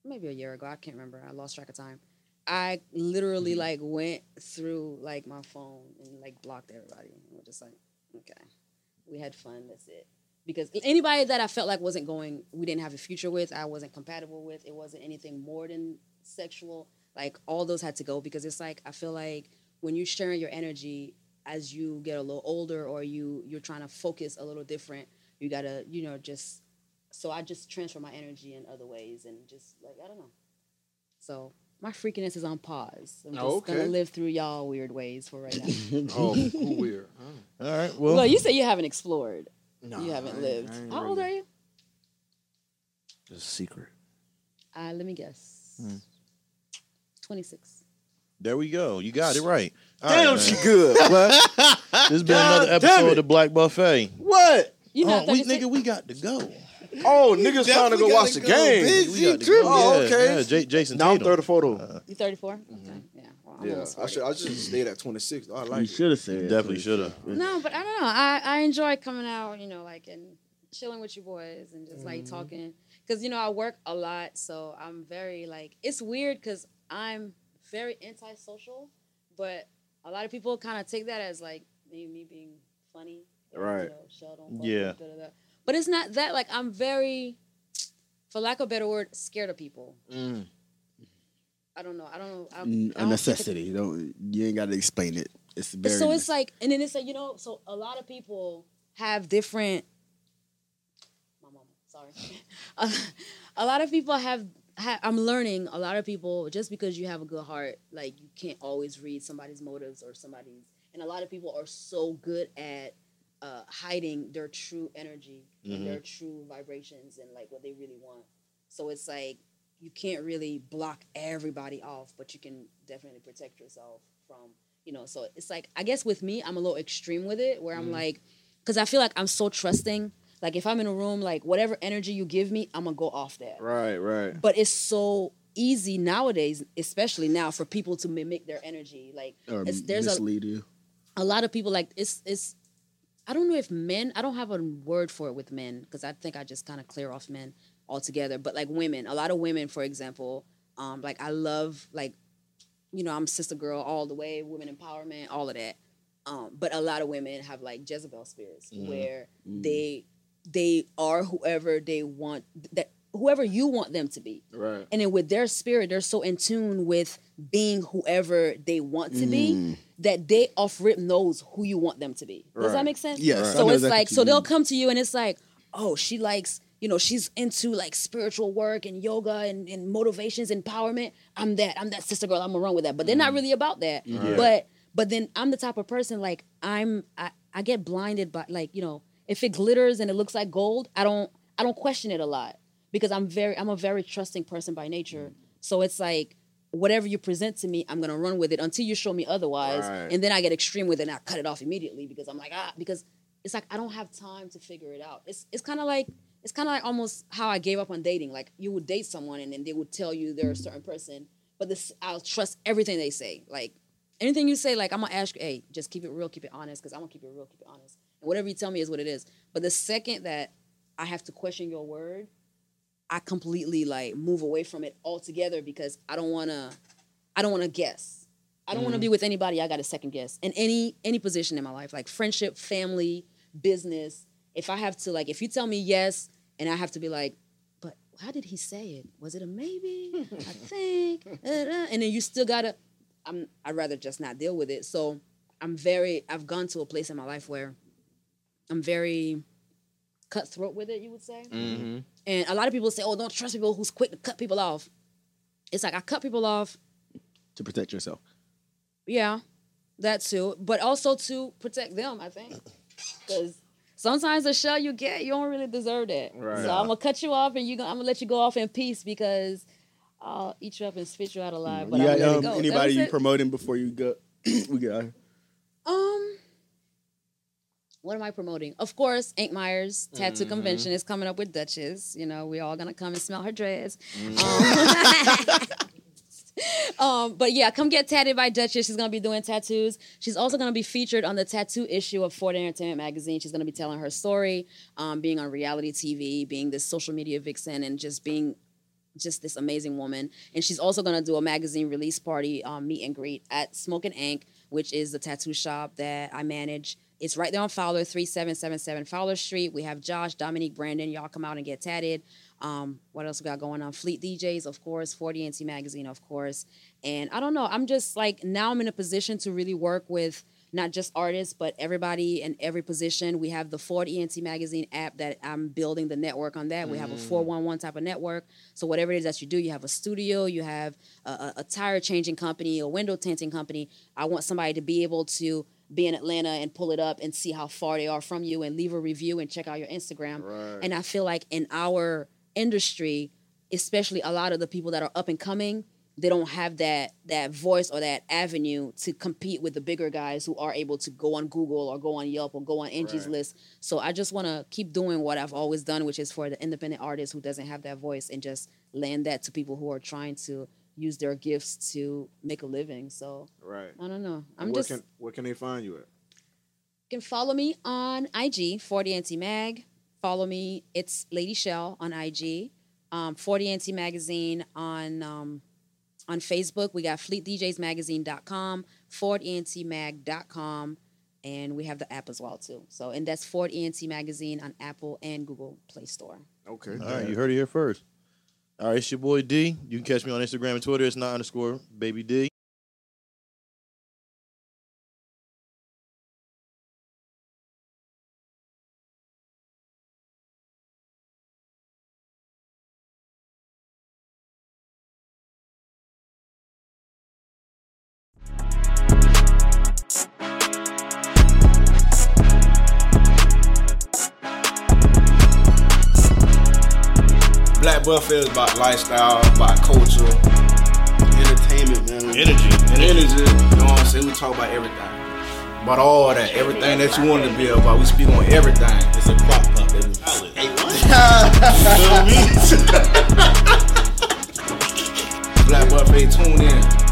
maybe a year ago. I can't remember. I lost track of time. I literally mm-hmm. like went through like my phone and like blocked everybody. And we're just like, okay, we had fun. That's it. Because anybody that I felt like wasn't going, we didn't have a future with, I wasn't compatible with. It wasn't anything more than sexual. Like all those had to go because it's like I feel like when you're sharing your energy as you get a little older or you you're trying to focus a little different, you gotta you know just. So I just transfer my energy in other ways and just like I don't know. So my freakiness is on pause. I'm just Oh, gonna live through y'all weird ways for right now. Oh, who weird. Huh? All right. Well, well, you say you haven't explored. Nah, you haven't I ain't- lived. I ain't How old really- are you? It's a secret. Uh, let me guess. Hmm. 26. there we go. You got it right. All Damn, right, she good. What? This has been God another episode of the Black Buffet. what? You not Oh, we, 36? nigga, we got to go. Oh, niggas trying to go watch the go, game. bitch. We got to go. Oh, okay. Yeah, J- Jason Now I'm 34 though. You 34? Okay. Yeah. Well, I'm Yeah, I should. I should stayed at 26. I You like You should have said. Definitely should have. No, but I don't know. I, I enjoy coming out, you know, like and chilling with you boys and just Mm-hmm. like talking. Because, you know, I work a lot. So I'm very like, it's weird because I'm very antisocial, but a lot of people kind of take that as like maybe me being funny. Right. You know, Sheldon. Yeah. da, da, da. But it's not that. Like, I'm very for lack of a better word, scared of people. Mm. I don't know. I don't know. I, I a don't necessity. Don't you ain't got to explain it. It's very. so it's like, and then it's like you know, so a lot of people have different. My mom, sorry. a, lot of people have, ha I'm learning. A lot of people just because you have a good heart, like you can't always read somebody's motives or somebody's. And a lot of people are so good at uh, hiding their true energy and their true vibrations and like what they really want. So it's like you can't really block everybody off, but you can definitely protect yourself from, you know. So it's like I guess with me, I'm a little extreme with it, where I'm like, because I feel like I'm so trusting. Like if I'm in a room, like whatever energy you give me, I'm gonna go off that. Right, right. But it's so easy nowadays, especially now, for people to mimic their energy. Like or it's, there's a you. a lot of people like it's it's I don't know if men I don't have a word for it with men because I think I just kind of clear off men altogether but like women a lot of women for example um like I love like you know I'm sister girl all the way women empowerment all of that um but a lot of women have like Jezebel spirits where they they are whoever they want that whoever you want them to be Right. and then with their spirit, they're so in tune with being whoever they want to be mm. that they off rip knows who you want them to be. Does that make sense? Yes, I So it's exactly like, so they'll come to you and it's like, oh, she likes, you know, she's into like spiritual work and yoga and, and motivations, empowerment. I'm that. I'm that sister girl. I'm gonna run with that. But they're not mm. really about that. But but then I'm the type of person like I'm. I, I get blinded by like you know if it glitters and it looks like gold, I don't I don't question it a lot because I'm very I'm a very trusting person by nature. So it's like whatever you present to me, I'm gonna run with it until you show me otherwise, Right. and then I get extreme with it and I cut it off immediately because I'm like ah because it's like I don't have time to figure it out. It's it's kind of like it's kind of like almost how I gave up on dating. Like you would date someone and then they would tell you they're a certain person, but this I'll trust everything they say. Like anything you say, like I'm gonna ask you, hey, just keep it real, keep it honest, because I'm gonna keep it real, keep it honest. Whatever you tell me is what it is. But the second that I have to question your word, I completely like move away from it altogether because I don't wanna I don't wanna guess. I don't wanna be with anybody I got a second guess in any any position in my life, like friendship, family, business. If I have to like if you tell me yes and I have to be like, but how did he say it? Was it a maybe? I think. uh, uh," And then you still gotta I'm I'd rather just not deal with it. So I'm very I've gone to a place in my life where I'm very cutthroat with it, you would say. Mm-hmm. And a lot of people say, "Oh, don't trust people who's quick to cut people off." It's like I cut people off, to protect yourself. yeah, that too, but also to protect them. I think because sometimes the shell you get, you don't really deserve that. Right. So I'm gonna cut you off, and you, gonna, I'm gonna let you go off in peace because I'll eat you up and spit you out alive. But I'm got let um. Anybody you promoting before you go? we get out. Um, what am I promoting? Of course, Ink Myers Tattoo Mm-hmm. Convention is coming up with Duchess. You know, we all gonna come and smell her dress. Mm-hmm. Um, um, but yeah, come get tatted by Duchess. She's gonna be doing tattoos. She's also gonna be featured on the tattoo issue of Ford Entertainment Magazine. She's gonna be telling her story, um, being on reality TV, being this social media vixen, and just being just this amazing woman. And she's also to do a magazine release party um, meet and greet at Smoke and Ink, which is the tattoo shop that I manage. It's right there on Fowler, 3777 Fowler Street. We have Josh, Dominique, Brandon. Y'all come out and get tatted. Um, what else we got going on? Fleet DJs, of course. Ford ENT Magazine, of course. And I don't know. I'm just like, now I'm in a position to really work with not just artists, but everybody in every position. We have the Ford ENT Magazine app that I'm building the network on that. We have a 411 type of network. So whatever it is that you do, you have a studio, you have a, a, a tire changing company, a window tinting company. I want somebody to be able to be in Atlanta and pull it up and see how far they are from you and leave a review and check out your Instagram. Right. And I feel like in our industry, especially a lot of the people that are up and coming, they don't have that that voice or that avenue to compete with the bigger guys who are able to go on Google or go on Yelp or go on Angie's Right. list. So I just want to keep doing what I've always done, which is for the independent artist who doesn't have that voice and just land that to people who are trying to use their gifts to make a living. So Right. I don't know. I'm where just can where can they find you at? you can follow me on IG, Ford ENT Mag. Follow me, it's Lady Shell on IG. Um, Ford ENT Magazine on um, on Facebook. We got fleetdjsmagazine.com, fordentmag.com, and we have the app as well too. So and that's Ford ENT Magazine on Apple and Google Play Store. Okay. All right, you heard it here first. All right, it's your boy D. You can catch me on Instagram and Twitter. It's not underscore baby D. lifestyle, about culture, Entertainment, man. Energy. energy. You know what I'm saying? We talk about everything. About all that, everything that you want to be about. We speak on everything. It's a crock pot, baby. Hey, Black Buffet, tune in.